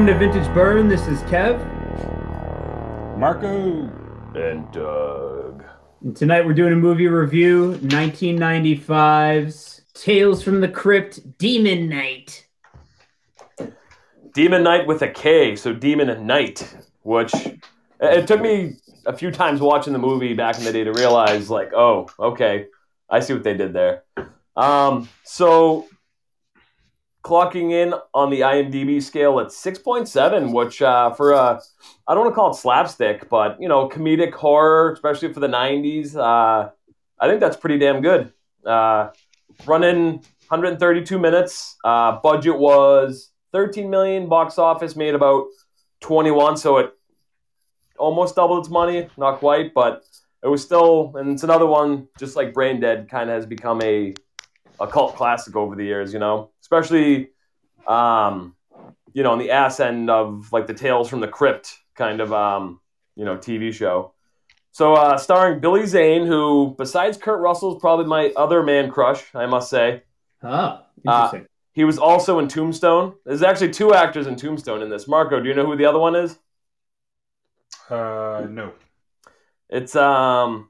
Welcome to Vintage Burn. This is Kev. Marco. And Doug. And tonight we're doing a movie review 1995's Tales from the Crypt Demon Knight. Demon Knight with a K, so Demon and Knight, which it took me a few times watching the movie back in the day to realize, like, oh, okay, I see what they did there. Um, so clocking in on the IMDb scale at 6.7, which uh, for a, I don't want to call it slapstick, but, you know, comedic horror, especially for the 90s, uh, I think that's pretty damn good. Uh, running 132 minutes, uh, budget was 13 million, box office made about 21, so it almost doubled its money, not quite, but it was still, and it's another one, just like Brain Dead, kind of has become a a cult classic over the years, you know, especially, um, you know, on the ass end of like the Tales from the Crypt kind of, um, you know, TV show. So, uh, starring Billy Zane, who, besides Kurt Russell, is probably my other man crush, I must say. Ah, Uh, interesting. He was also in Tombstone. There's actually two actors in Tombstone in this. Marco, do you know who the other one is? Uh, no. It's um,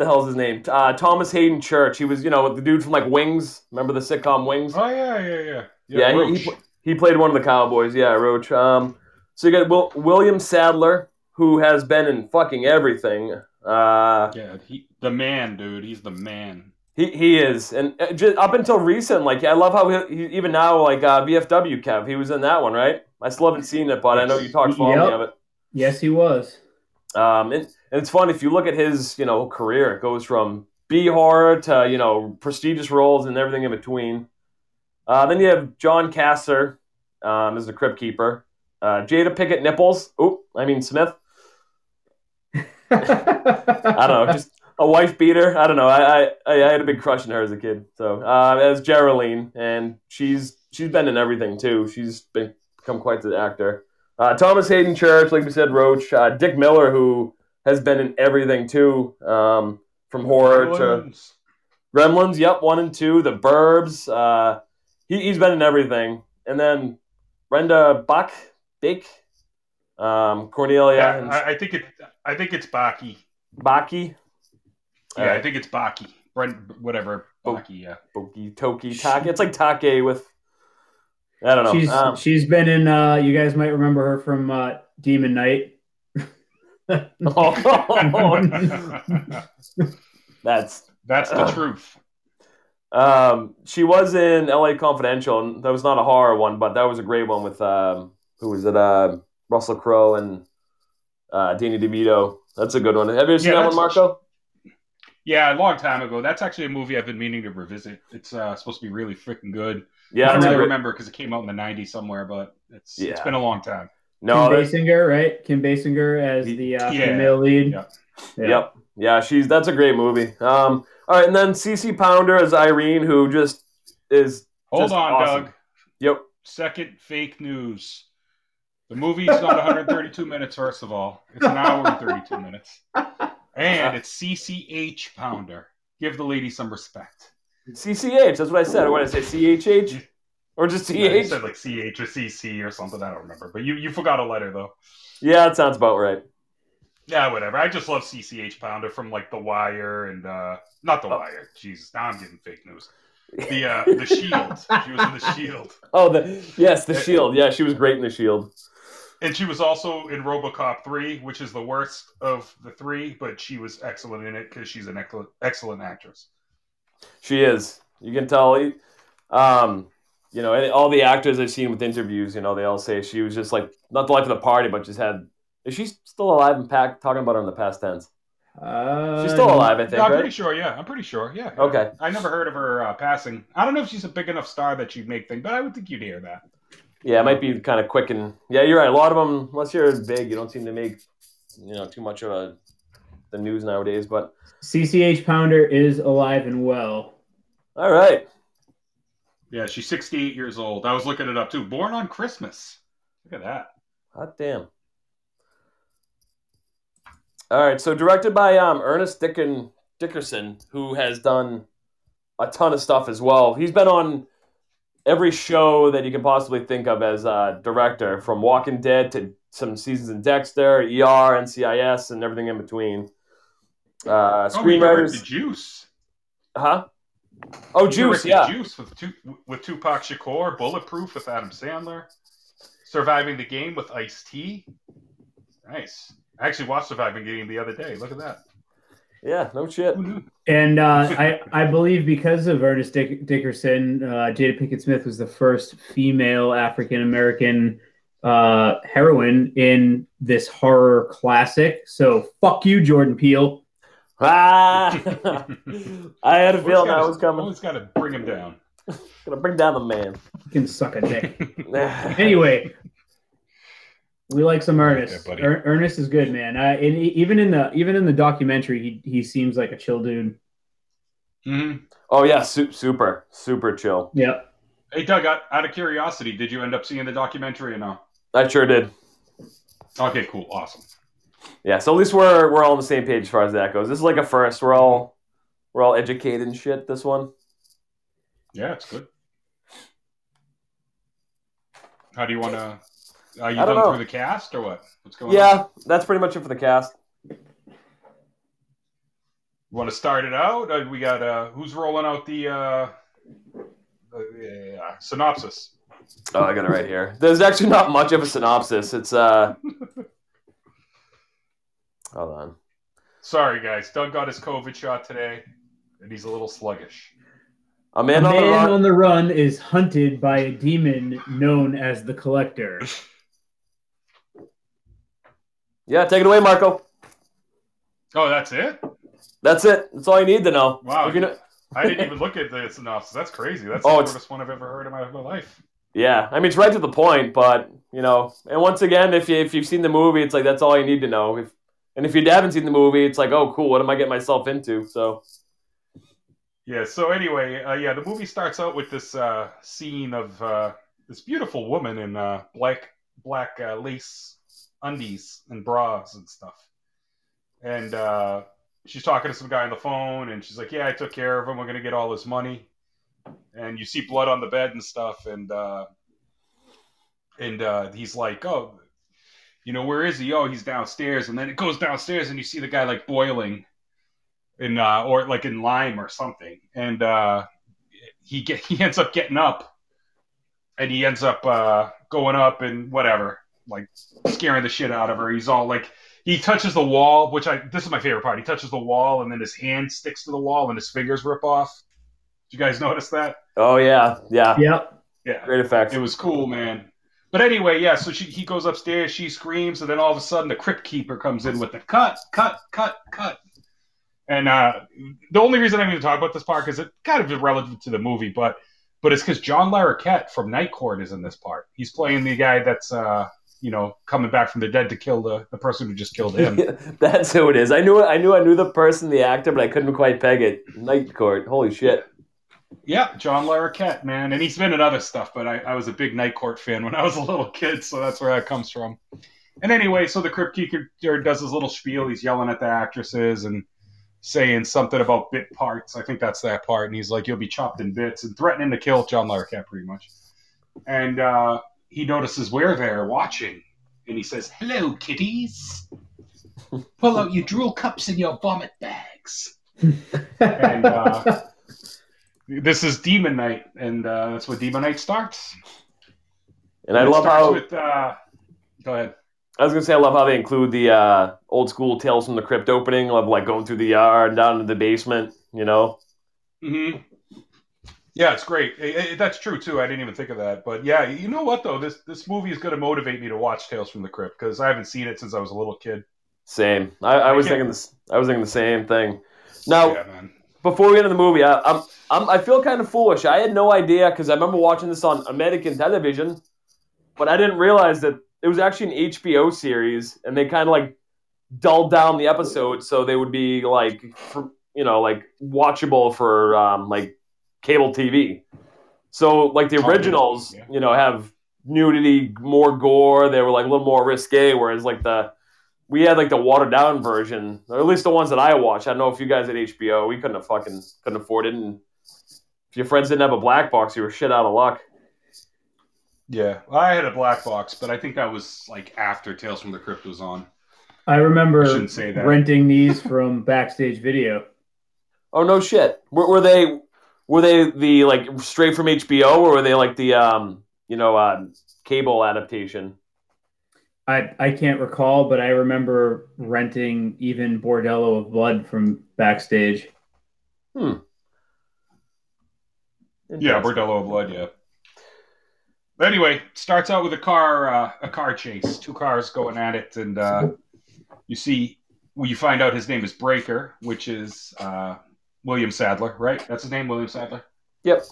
the hell's his name? Uh, Thomas Hayden Church. He was, you know, the dude from like Wings. Remember the sitcom Wings? Oh yeah, yeah, yeah. Yeah, he, Roach. he, pl- he played one of the cowboys. Yeah, Roach. Um, so you got Will, William Sadler, who has been in fucking everything. Uh, yeah, he, the man, dude. He's the man. he he is, and uh, just up until recent, like I love how he, he even now, like uh, VFW Kev, he was in that one, right? I still haven't seen it, but I know you talked fondly Yep. of it. yes, he was. Um, and, and it's fun if you look at his, you know, career. It goes from B horror to you know prestigious roles and everything in between. Uh, then you have John Kassir um, as the crypt keeper. Uh, Jada Pickett Nipples. Oh, I mean Smith. I don't know, just a wife beater. I don't know. I, I I had a big crush on her as a kid. So uh, as Geraldine, and she's she's been in everything too. She's been, become quite the actor. Uh, Thomas Hayden Church, like we said, Roach. Uh, Dick Miller, who has been in everything too, um, from horror to Gremlins. Gremlins. Yep, one and two. The Burbs. Uh, he, he's been in everything. And then Brenda Bach, Bake, um, Cornelia, Yeah, and I, I think it. I think it's Baki. Baki. Yeah, I think it's Baki. Brent, whatever. Baki. Yeah. Boki, Toki, Take. It's like Take with. I don't know. she's Um, she's been in. Uh, you guys might remember her from uh, Demon Knight. that's That's the truth. um, she was in L.A. Confidential, and that was not a horror one, but that was a great one with um, who was it? Uh, Russell Crowe and uh, Danny DeVito. That's a good one. Have you ever seen Yeah, that one, Marco? Yeah, a long time ago. That's actually a movie I've been meaning to revisit. It's uh, supposed to be really freaking good. Yeah, I don't really remember because it came out in the '90s somewhere, but it's it's Yeah. been a long time. No, Kim Basinger, right? Kim Basinger as the uh, Yeah. female lead. Yeah. Yeah. Yep. Yeah, she's that's a great movie. Um, all right, and then CC Pounder as Irene, who just is Hold Just on, awesome. Doug. yep. Second fake news. The movie's not 132 minutes, first of all. It's an hour and 32 minutes. And it's CCH Pounder. Give the lady some respect. CCH. That's what I said. I want to say? CHH or just Yeah, you CH? said like CH or CC or something. I don't remember. But you, you forgot a letter, though. Yeah, it sounds about right. Yeah, whatever. I just love CCH Pounder from like The Wire and, uh, not The Oh. Wire. Jesus, now I'm getting fake news. The, uh, the Shield. She was in The Shield. Oh, the yes, the Shield. Yeah, she was great in the Shield. And she was also in RoboCop 3, which is the worst of the three, but she was excellent in it because she's an excellent, excellent actress. She is. You can tell. Um, you know, and all the actors I've seen with interviews, you know, they all say she was just like not the life of the party, but just had. Is she still alive and pack talking about her in the past tense? Uh, She's still alive, I think. Yeah, I'm right? pretty sure. Yeah, I'm pretty sure. Yeah. yeah. Okay. I never heard of her uh, passing. I don't know if she's a big enough star that she'd make things, but I would think you'd hear that. Yeah, it might be kind of quick and yeah, you're right. A lot of them, unless you're big, you don't seem to make you know too much of a the news nowadays. But CCH Pounder is alive and well. all right, Yeah, she's 68 years old. I was looking it up too. Born on Christmas. Look at that. hot damn. All right, so directed by um, Ernest Dickon Dickerson, who has done a ton of stuff as well. He's been on every show that you can possibly think of as a director, from Walking Dead to some seasons in Dexter, ER, NCIS, and everything in between. Uh, Oh, we directed screenwriters, Juice. huh? Oh, He Juice, directed yeah, Juice with tu- with Tupac Shakur, Bulletproof with Adam Sandler, Surviving the Game with Ice T. Nice. I actually watched Surviving the Game the other day. Look at that. yeah, no shit. And uh, I, I believe because of Ernest Dick- Dickerson, uh, Jada Pinkett Smith was the first female African American uh, heroine in this horror classic. So fuck you, Jordan Peele. Ah, I had a Always feeling that gotta- was coming. Always got to bring him down. Gonna bring down the man. You can suck a dick. anyway, we like some Ernest. Yeah. Er- Ernest is good, man. Uh, and e- even in the even in the documentary, he he seems like a chill dude. hmm oh yeah, su- super, super chill. Yep. Hey, Doug, out, out of curiosity, did you end up seeing the documentary or no? I sure did. Okay, cool. Awesome. Yeah, so at least we're we're all on the same page as far as that goes. This is like a first. We're all we're all educated and shit. This one. Yeah, it's good. How do you want to? Are you done know. through the cast or what? What's going on? Yeah, that's pretty much it for the cast. You want to start it out? Uh, we got uh, who's rolling out the uh, uh, synopsis? Oh, I got it right here. There's actually not much of a synopsis. It's uh. Hold on. Sorry, guys. Doug got his COVID shot today, and he's a little sluggish. A A man, man on the run. on the run is hunted by a demon known as the Collector. Yeah, take it away, Marco. Oh, that's it. That's it. That's all you need to know. Wow. If you know- I didn't even look at the synopsis. That's crazy. That's Oh, the it's- shortest one I've ever heard in my, my life. Yeah, I mean it's right to the point, but you know, and once again, if you if you've seen the movie, it's like that's all you need to know. If and if you haven't seen the movie, it's like, oh, cool, what am I getting myself into? So Yeah. So anyway, uh, yeah, the movie starts out with this uh, scene of uh, this beautiful woman in uh, black black uh, lace undies and bras and stuff, and uh, she's talking to some guy on the phone, and she's like, "Yeah, I took care of him. We're gonna get all his money." And you see blood on the bed and stuff, and and he's like, "Oh." You know where is he? Oh, he's downstairs, and then it goes downstairs, and you see the guy like boiling, in uh, or like in lime or something, and uh, he get he ends up getting up, and he ends up uh, going up and whatever, like scaring the shit out of her. He's all like he touches the wall, which I this is my favorite part. He touches the wall, and then his hand sticks to the wall, and his fingers rip off. Did you guys notice that? Oh yeah, yeah, Yep. Yeah, great effect. it was cool, man. But anyway, yeah. So she, he goes upstairs, she screams, and then all of a sudden the crypt keeper comes in with the cut, cut, cut, cut. And uh, the only reason I'm going to talk about this part is it kind of irrelevant to the movie, but but it's because John Larroquette from Night Court is in this part. He's playing the guy that's uh, you know coming back from the dead to kill the, the person who just killed him. That's who it is. I knew. I knew I knew the person, the actor, but I couldn't quite peg it. Night Court. Holy shit. Yeah, John Larroquette, man, and he's been in other stuff, but I, I was a big Night Court fan when I was a little kid, so that's where that comes from. And anyway, so the Crypt Keeper does his little spiel. He's yelling at the actresses and saying something about bit parts. I think that's that part. And he's like, "You'll be chopped in bits," and threatening to kill John Larroquette pretty much. And uh, he notices we're there watching, and he says, "Hello, kitties. Pull out your drool cups and your vomit bags." and uh, this is Demon Knight, and uh, that's what Demon Knight starts. And I It love how With, uh, go ahead. I was gonna say I love how they include the uh, old school Tales from the Crypt opening of like going through the yard and down to the basement. You know. hmm Yeah, it's great. Eh, eh, that's true too. I didn't even think of that. But yeah, you know what though? This this movie is going to motivate me to watch Tales from the Crypt because I haven't seen it since I was a little kid. Same. I, I was can't- thinking this. I was thinking the same thing. Now, yeah. Before we get into the movie, I, I'm, I'm I feel kind of foolish. I had no idea because I remember watching this on American television, but I didn't realize that it was actually an HBO series, and they kind of like dulled down the episodes so they would be like, for, you know, like watchable for um, like cable TV. So like the Oh, originals, Yeah. you know, have nudity, more gore. They were like a little more risque, whereas like the we had like the watered down version, or at least the ones that I watched. I don't know if you guys at HBO, we couldn't have fucking couldn't afford it, and if your friends didn't have a black box, you were shit out of luck. Yeah, I had a black box, but I think that was like after Tales from the Crypt was on. I remember I say that. renting these from Backstage Video. Oh no shit. Were, were they were they the like straight from HBO, or were they like the um you know uh, cable adaptation? I I can't recall, but I remember renting even Bordello of Blood from Backstage. Hmm. Yeah, Bordello of Blood. Yeah. But anyway, starts out with a car, uh, a car chase. Two cars going at it, and uh, you see, well, you find out his name is Breaker, which is uh, William Sadler, right? That's his name, William Sadler. Yep.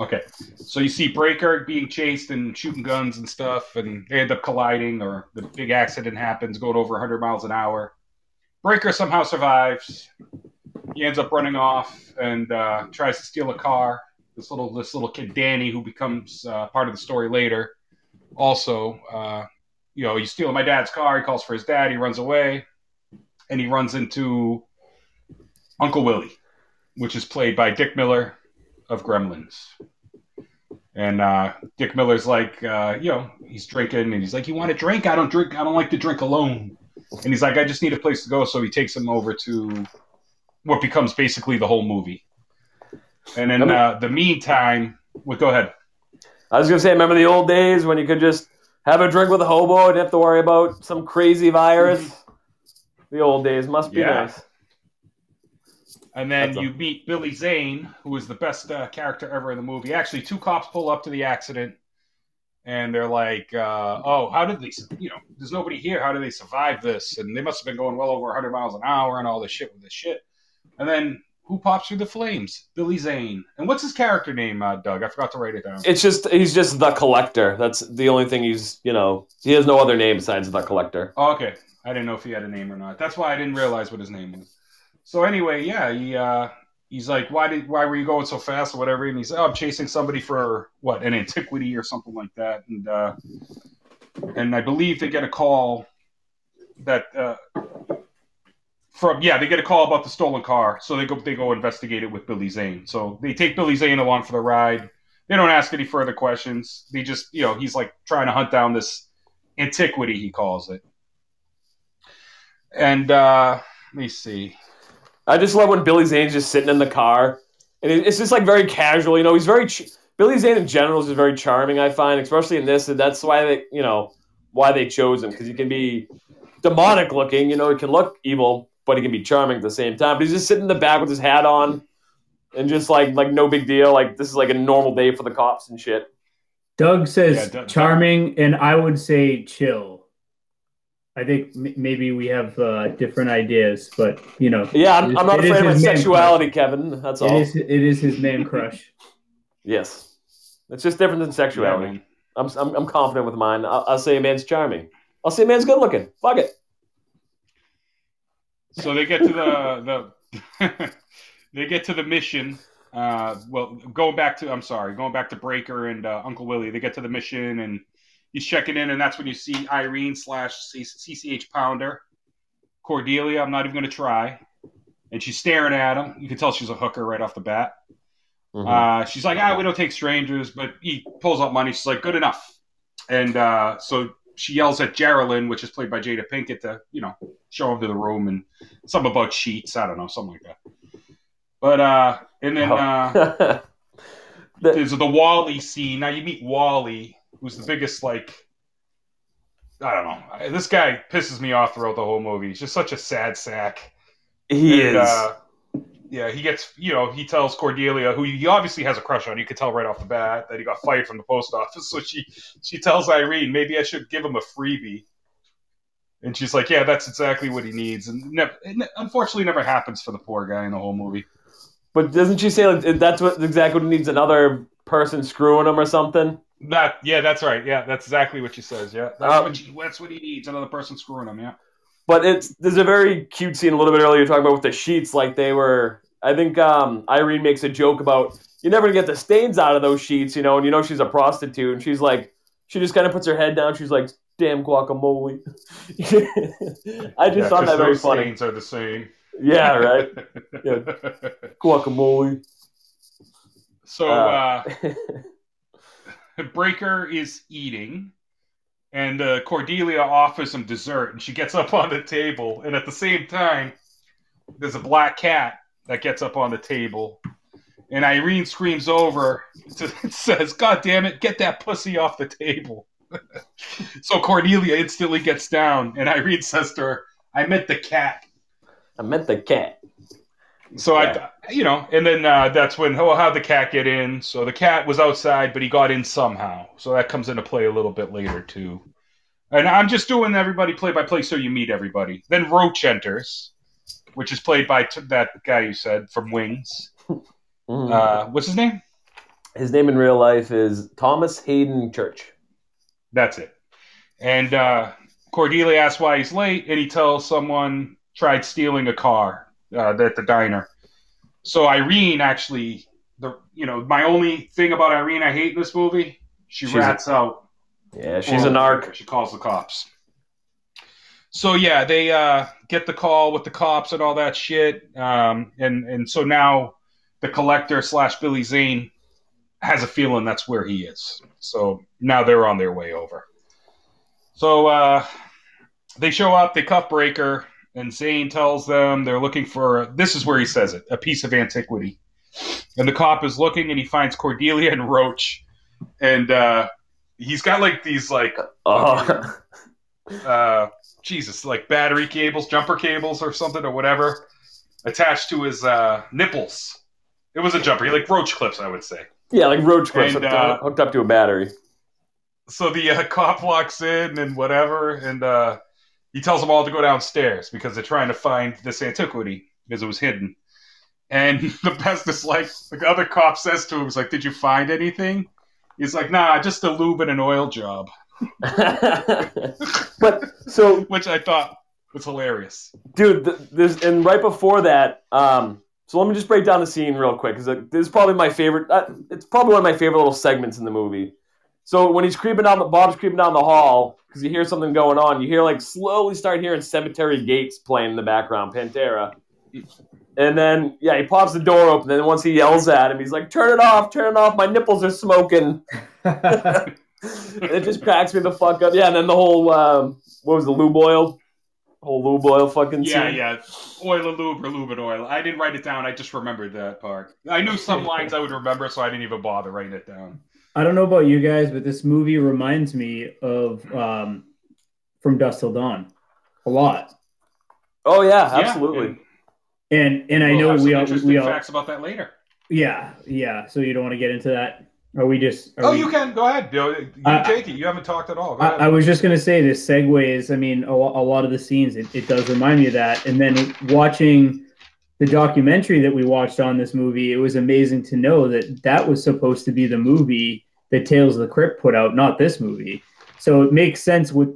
Okay, so you see Breaker being chased and shooting guns and stuff, and they end up colliding, or the big accident happens, going over 100 miles an hour. Breaker somehow survives. He ends up running off and uh, tries to steal a car. This little this little kid Danny, who becomes uh, part of the story later, also, uh, you know, he's stealing my dad's car. He calls for his dad. He runs away, and he runs into Uncle Willie, which is played by Dick Miller of Gremlins. And uh, Dick Miller's like, uh, you know, he's drinking, and he's like, "You want a drink? I don't drink. I don't like to drink alone." And he's like, "I just need a place to go." So he takes him over to what becomes basically the whole movie. And in uh, the meantime, well, go ahead. I was gonna say, remember the old days when you could just have a drink with a hobo and have to worry about some crazy virus? The old days must be Yeah. nice. And then That's a- you meet Billy Zane, who is the best uh, character ever in the movie. Actually, two cops pull up to the accident, and they're like, uh, "Oh, how did they? You know, there's nobody here. How did they survive this? And they must have been going well over 100 miles an hour and all this shit with this shit." And then who pops through the flames? Billy Zane. And what's his character name, uh, Doug? I forgot to write it down. It's just he's just the collector. That's the only thing he's you know he has no other name besides the collector. Oh, okay. I didn't know if he had a name or not. That's why I didn't realize what his name was. So anyway, yeah, he uh, he's like, why did why were you going so fast or whatever? And he's, oh, I'm chasing somebody for what an antiquity or something like that. And uh, and I believe they get a call that uh, from yeah, they get a call about the stolen car. So they go they go investigate it with Billy Zane. So they take Billy Zane along for the ride. They don't ask any further questions. They just you know he's like trying to hunt down this antiquity he calls it. And uh, let me see. I just love when Billy Zane's just sitting in the car, and it's just like very casual. You know, he's very ch- Billy Zane in general is just very charming. I find, especially in this, and that's why they, you know, why they chose him because he can be demonic looking. You know, he can look evil, but he can be charming at the same time. But he's just sitting in the back with his hat on, and just like like no big deal. Like this is like a normal day for the cops and shit. Doug says Yeah, Doug- charming, and I would say chill. I think m- maybe we have uh, different ideas, but you know, Yeah, I'm, is- I'm not afraid of my his sexuality, Kevin. That's all. It is, it is his man crush. Yes, it's just different than sexuality. Yeah. I'm, I'm, I'm confident with mine. I'll, I'll say a man's charming. I'll say a man's good looking. Fuck it. So they get to the the they get to the mission. Uh, well, going back to I'm sorry, going back to Breaker and uh, Uncle Willie. They get to the mission and he's checking in, and that's when you see Irene slash CCH Pounder, Cordelia. I'm not even going to try, and she's staring at him. You can tell she's a hooker right off the bat. Uh, she's like, ah, we don't take strangers, but he pulls out money. She's like, good enough. And uh, so she yells at Geraldine, which is played by Jada Pinkett, to you know show him to the room and something about sheets. I don't know, something like that. But uh, and then uh, The- there's the Wally scene. Now you meet Wally, who's the biggest like. I don't know. This guy pisses me off throughout the whole movie. He's just such a sad sack. he And, is. uh, yeah, he gets, you know, he tells Cordelia, who he obviously has a crush on. You could tell right off the bat that he got fired from the post office. So she she tells Irene, maybe I should give him a freebie. And she's like, yeah, that's exactly what he needs. And never, it unfortunately, never happens for the poor guy in the whole movie. but doesn't she say like, that's what exactly what he needs? Another person screwing him or something? That, yeah, that's right. Yeah, that's exactly what she says. Yeah, that's, Um, what, she, that's what he needs. Another person screwing him. Yeah. But it's there's a very cute scene a little bit earlier talking about with the sheets, like they were. I think um, Irene makes a joke about you're never gonna get the stains out of those sheets, you know, and you know she's a prostitute, and she's like, she just kind of puts her head down. She's like, damn guacamole. I just Yeah, thought 'cause that very those funny. stains are the same. Yeah, right. Yeah. Guacamole. so Uh, uh, The breaker is eating, and uh, Cordelia offers him dessert, and she gets up on the table, and at the same time, there's a black cat that gets up on the table, and Irene screams over, and says, "God damn it, get that pussy off the table!" so Cordelia instantly gets down, and Irene says to her, "I meant the cat." I meant the cat. So I, you know, and then uh, that's when oh, how'd the cat get in? So the cat was outside, but he got in somehow. So that comes into play a little bit later too. And I'm just doing everybody play by play so you meet everybody. Then Roach enters, which is played by t- that guy you said from Wings. Mhm. Uh, what's his name? His name in real life is Thomas Hayden Church. That's it. And uh, Cordelia asks why he's late, and he tells someone tried stealing a car uh, at the diner. So Irene actually, the you know, my only thing about Irene I hate in this movie, she She's a- rats out. Yeah, she's a narc. She calls the cops. So yeah, they uh, get the call with the cops and all that shit, um, and and so now the collector slash Billy Zane has a feeling that's where he is. So now they're on their way over. So uh, they show up, they cuff Breaker, and Zane tells them they're looking for. This is where he says it: a piece of antiquity. And the cop is looking, and he finds Cordelia and Roach, and uh, he's got like these like Oh, uh, Jesus, like battery cables, jumper cables, or something, or whatever, attached to his uh, nipples. It was a jumper, like roach clips, I would say. yeah, like roach clips And, hooked, uh, hooked up to a battery. So the uh, cop walks in and whatever, and uh, he tells them all to go downstairs because they're trying to find this antiquity because it was hidden. And the best is like the other cop says to him, "Is like, did you find anything?" He's like, "Nah, just a lube and an oil job," but so which I thought was hilarious. dude th- this and right before that um so let me just break down the scene real quick because this is probably my favorite uh, it's probably one of my favorite little segments in the movie so when he's creeping down the bob's creeping down the hall because you hear something going on you hear like slowly start hearing cemetery gates playing in the background pantera and then yeah he pops the door open and then once he yells at him he's like turn it off turn it off my nipples are smoking it just cracks me the fuck up yeah and then the whole um, what was the lube oil whole lube oil fucking Yeah, scene. yeah. Oil and lube or lube and oil. I didn't write it down. I just remembered that part. I knew some lines I would remember, so I didn't even bother writing it down. I don't know about you guys, but this movie reminds me of um, From Dusk Till Dawn a lot. Oh yeah, Yeah, absolutely. and And and I we'll know have we some all interesting we all facts about that later. yeah yeah. So you don't want to get into that? Are we just? Are Oh, we- you can go ahead. You, you I- take it. You haven't talked at all. Go I, ahead. I was just gonna say this segues. I mean, a, a lot of the scenes it, it does remind me of that. And then watching the documentary that we watched on this movie, it was amazing to know that that was supposed to be the movie that Tales of the Crypt put out, not this movie. So it makes sense with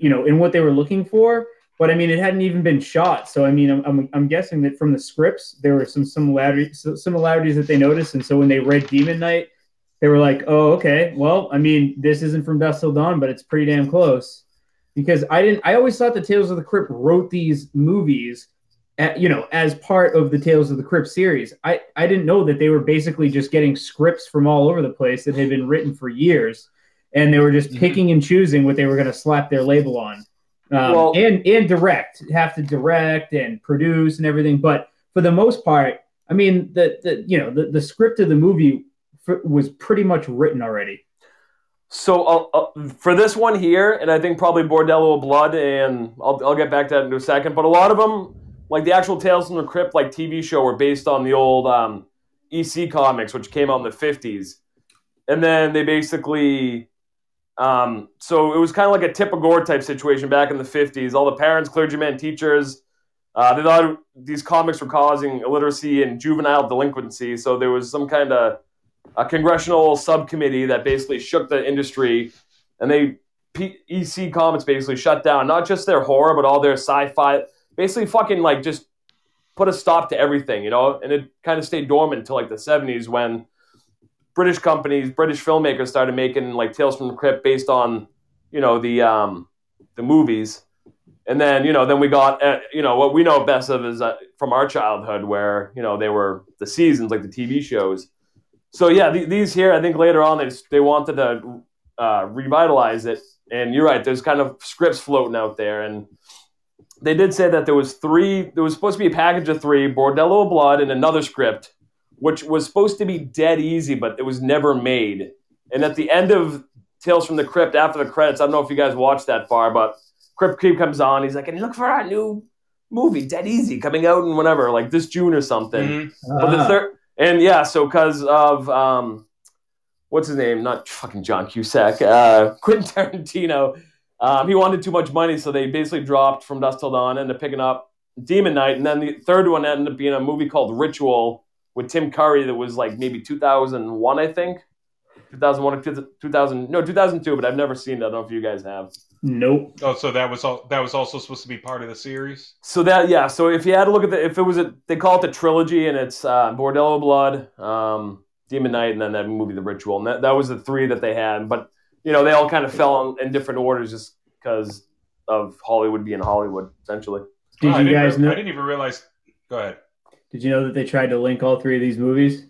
you know in what they were looking for. But I mean, it hadn't even been shot. So I mean, I'm, I'm, I'm guessing that from the scripts there were some similarities similarities that they noticed. And so when they read Demon Knight they were like, "Oh, okay. Well, I mean, this isn't from Dusk Till Dawn, but it's pretty damn close." Because I didn't. I always thought the Tales of the Crypt wrote these movies, at, you know, as part of the Tales of the Crypt series. I I didn't know that they were basically just getting scripts from all over the place that had been written for years, and they were just Mhm. picking and choosing what they were going to slap their label on, um, Well- and and direct, have to direct and produce and everything. But for the most part, I mean, the the you know the, the script of the movie f- was pretty much written already. So uh, uh, for this one here, and I think probably Bordello of Blood, and I'll, I'll get back to that in a second. But a lot of them, like the actual Tales from the Crypt, like TV show, were based on the old um, EC comics, which came out in the fifties, and then they basically. Um, so it was kind of like a Tipper Gore type situation back in the fifties. All the parents, clergymen, teachers, uh, they thought these comics were causing illiteracy and juvenile delinquency. So there was some kind of a congressional subcommittee that basically shook the industry, and they EC Comics basically shut down not just their horror but all their sci-fi. Basically, fucking like just put a stop to everything, you know. And it kind of stayed dormant until like the '70s when British companies, British filmmakers started making like Tales from the Crypt based on you know the um, the movies, and then you know then we got uh, you know what we know best of is uh, from our childhood where you know they were the seasons like the TV shows. So yeah, th- these here I think later on they just, they wanted to uh, revitalize it, and you're right. There's kind of scripts floating out there, and they did say that there was three. There was supposed to be a package of three: Bordello of Blood and another script, which was supposed to be dead easy, but it was never made. And at the end of Tales from the Crypt, after the credits, I don't know if you guys watched that far, but Crypt Keep comes on. He's like, and look for our new movie, Dead Easy, coming out in whatever, like this June or something. Mhm. But the Ah. third, and yeah, so because of um, what's his name? Not fucking John Cusack, uh, Quentin Tarantino. Um, he wanted too much money, so they basically dropped from Dusk Till Dawn, ended up picking up Demon Knight, and then the third one ended up being a movie called Ritual with Tim Curry that was like maybe 2001, I think. 2001 or 2000, no, 2002, but I've never seen it. I don't know if you guys have. Nope. Oh, so that was all. That was also supposed to be part of the series. So that yeah, so if you had to look at the if it was a they call it the trilogy and it's uh, Bordello Blood, um, Demon Knight, and then that movie The Ritual, and that, that was the three that they had. But you know they all kind of fell in, in different orders just because of Hollywood being Hollywood essentially. Did Oh, you guys re- know? I didn't even realize. Go ahead. Did you know that they tried to link all three of these movies?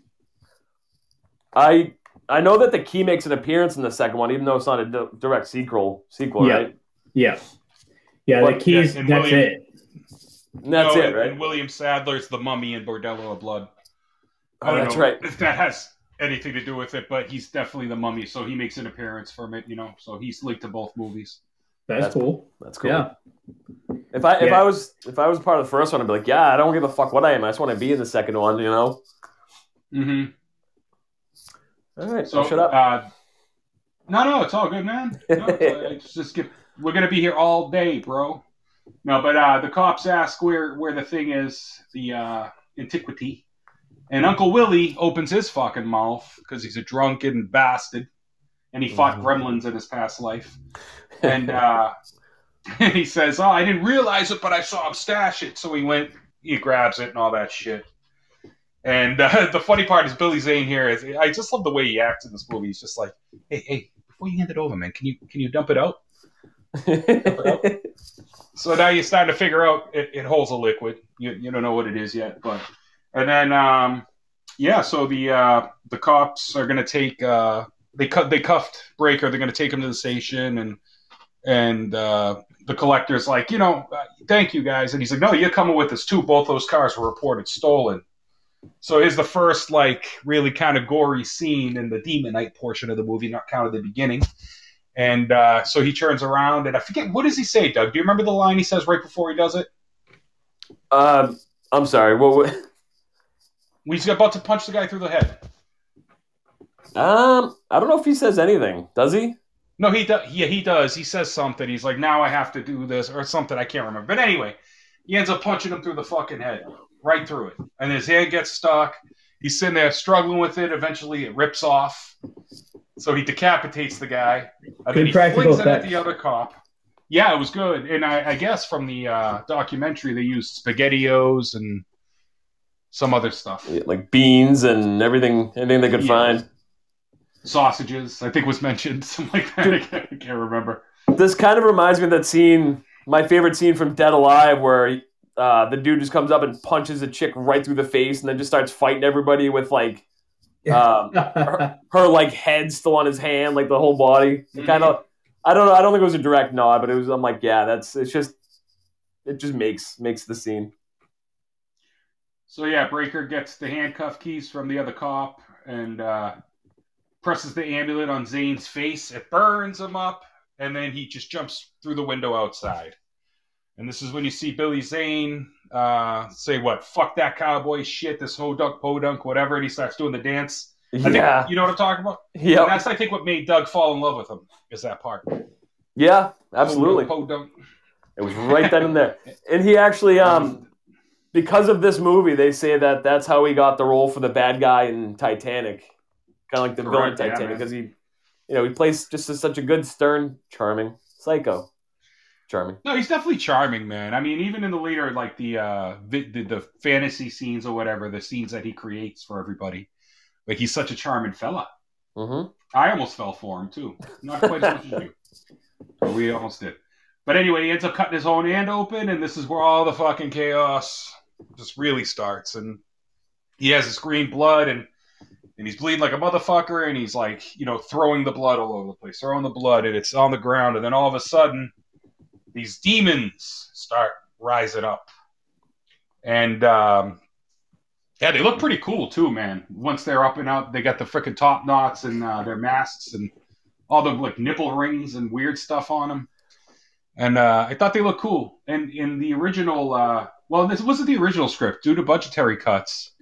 I I know that the key makes an appearance in the second one, even though it's not a di- direct sequel. Sequel, Yeah. right? Yeah. Yeah, But- the keys, yeah, and that's William- it. And that's No, it, and- right? And William Sadler's The Mummy and Bordello of Blood. I Oh, that's know right. if that has anything to do with it, but he's definitely the Mummy, so he makes an appearance from it. You know, so he's linked to both movies. That's, That's- cool. That's cool. Yeah. If I if Yeah. I was if I was part of the first one, I'd be like, yeah, I don't give a fuck what I am. I just want to be in the second one, you know. Mm-hmm. All right, So so shut up. Uh, no, no, it's all good, man. No, it's, it's just get, we're gonna be here all day, bro. No, but uh, the cops ask where where the thing is, the uh, antiquity, and Uncle Willie opens his fucking mouth because he's a drunken bastard, and he fought Mhm. gremlins in his past life, and uh, he says, "Oh, I didn't realize it, but I saw him stash it." So he went, he grabs it and all that shit. And uh, the funny part is Billy Zane here is I just love the way he acts in this movie. He's just like, "Hey, hey, before you hand it over, man, can you can you dump it out?" So now you're starting to figure out it, it holds a liquid. You, you don't know what it is yet, but and then um, yeah, so the uh, the cops are gonna take uh, they cut they cuffed Breaker. They're gonna take him to the station and and uh, the collector's like, you know, uh, thank you guys, and he's like, no, you're coming with us too. Both those cars were reported stolen. So here's the first like really kind of gory scene in the Demon Knight portion of the movie, not counted the beginning. And uh, so he turns around, and I forget what does he say, Doug? Do you remember the line he says right before he does it? um, I'm sorry. What? what He's about to punch the guy through the head. um, I don't know if he says anything. Does he? No, he does. Yeah, he does. He says something. He's like, "Now I have to do this" or something. I can't remember. But anyway, he ends up punching him through the fucking head, right through it, and his hand gets stuck. He's sitting there struggling with it. Eventually, it rips off. So he decapitates the guy. And then he practical flings it at the other cop. Yeah, it was good. And I, I guess from the uh, documentary, they used SpaghettiOs and some other stuff. Yeah, Like beans and everything, anything they could Yeah. find. Sausages, I think was mentioned. Something like that. I can't, I can't remember. This kind of reminds me of that scene, my favorite scene from Dead Alive, where uh, the dude just comes up and punches a chick right through the face, and then just starts fighting everybody with like um, her, her like head still on his hand, like the whole body. It kind of, I don't know, I don't think it was a direct nod, but it was. I'm like, yeah, that's. It's just, it just makes makes the scene. So yeah, Breaker gets the handcuff keys from the other cop and uh, presses the amulet on Zane's face. It burns him up, and then he just jumps through the window outside. And this is when you see Billy Zane uh, say, "What? Fuck that cowboy shit! This ho dunk, po dunk, whatever." And he starts doing the dance. I think- Yeah, you know what I'm talking about. Yeah, that's I think what made Doug fall in love with him is that part. yeah, absolutely. Po dunk. It was right then and there. And he actually, um, because of this movie, they say that that's how he got the role for the bad guy in Titanic, kind of like the villain Correct, yeah, Titanic, because he, you know, he plays just as such a good, stern, charming psycho, charming. No, he's definitely charming, man. I mean, even in the later, like the uh, vi- the, the fantasy scenes or whatever, the scenes that he creates for everybody, like he's such a charming fella. Mm-hmm. I almost fell for him too. Not quite as much as you. But we almost did. But anyway, he ends up cutting his own hand open, and this is where all the fucking chaos just really starts. And he has his green blood, and and he's bleeding like a motherfucker, and he's like, you know, throwing the blood all over the place, throwing the blood, and it's on the ground, and then all of a sudden, these demons start rising up, and um, yeah, they look pretty cool too, man. Once they're up and out, they got the freaking top knots and uh, their masks and all the like nipple rings and weird stuff on them. And uh, I thought they looked cool. And in the original, uh, well, this wasn't the original script due to budgetary cuts.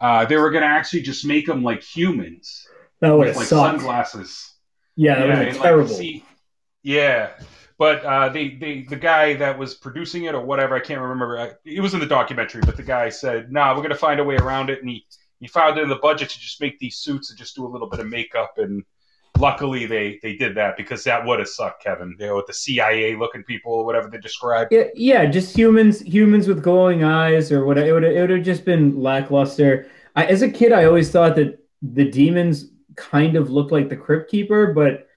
Uh, they were going to actually just make them like humans That would with like sucked. sunglasses. Yeah, that would and, have like, terrible. see- yeah, but uh, they, they, the guy that was producing it or whatever, I can't remember. I- It was in the documentary, but the guy said, "Nah, we're gonna find a way around it," and he he found it in the budget to just make these suits and just do a little bit of makeup. And luckily, they they did that because that would have sucked, Kevin. You know, with the CIA looking people or whatever they described. Yeah, yeah, just humans, humans with glowing eyes or whatever. It would it would have just been lackluster. I, as a kid, I always thought that the demons kind of looked like the Crypt Keeper, but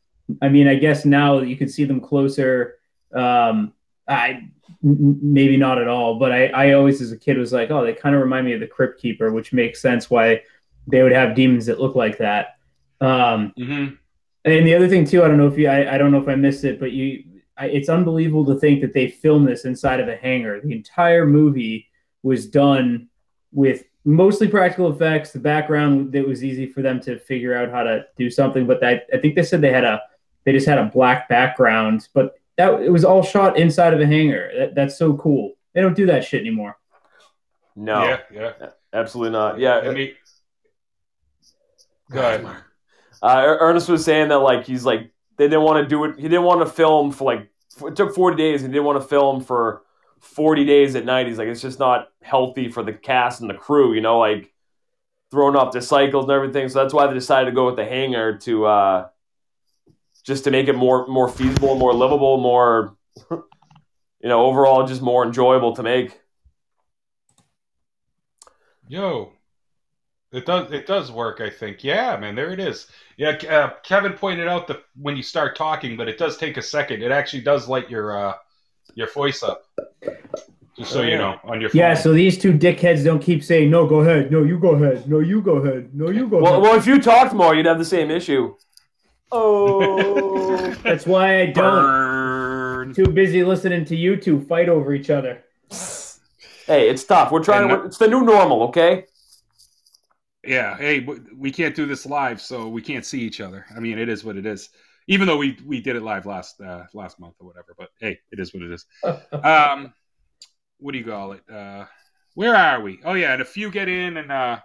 I mean, I guess now you can see them closer, um, I maybe not at all. But I, I always, as a kid, was like, oh, they kind of remind me of the Crypt Keeper, which makes sense why they would have demons that look like that. Um, Mm-hmm. And the other thing too, I don't know if you, I, I don't know if I missed it, but you, I, it's unbelievable to think that they filmed this inside of a hangar. The entire movie was done with mostly practical effects. The background that was easy for them to figure out how to do something, but I, I think they said they had a, they just had a black background, but that it was all shot inside of a hangar. That, that's so cool. They don't do that shit anymore. No, Yeah, yeah. absolutely not. Yeah, I mean, go ahead. Uh, Er- Ernest was saying that like he's like they didn't want to do it. He didn't want to film for like it took forty days. He didn't want to film for forty days at night. He's like it's just not healthy for the cast and the crew. You know, like throwing off the cycles and everything. So that's why they decided to go with the hangar to uh, just to make it more more feasible, more livable, more you know overall just more enjoyable to make. Yo, it does. It does work. I think. Yeah, man. There it is. Yeah, uh, Kevin pointed out that when you start talking, but it does take a second. It actually does light your uh, your voice up. Just so Oh, you know, on your phone. Yeah. So these two dickheads don't keep saying no. Go ahead. No, you go ahead. No, you go ahead. No, you go Well, ahead. well, if you talked more, you'd have the same issue. Oh. That's why I don't. Burn. Too busy listening to you two fight over each other. Hey, it's tough. We're trying And to. It's the new normal, okay? Yeah. Hey, we can't do this live, so we can't see each other. I mean, it is what it is. Even though we we did it live last uh, last month or whatever, but hey, it is what it is. um, what do you call it? Uh, where are we? Oh yeah, and a few get in, and uh,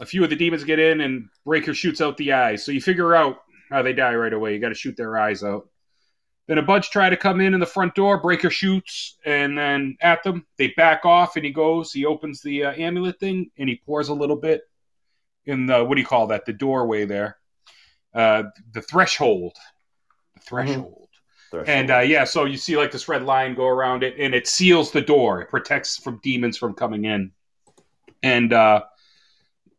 a few of the demons get in, and Breaker shoots out the eyes. So you figure out how they die right away. You got to shoot their eyes out. Then a bunch try to come in in the front door. Breaker shoots, and then at them, they back off, and he goes. He opens the uh, amulet thing, and he pours a little bit in the what do you call that? The doorway there, uh, the threshold. The threshold. And uh, yeah, so you see like this red line go around it, and it seals the door. It protects from demons from coming in. And uh,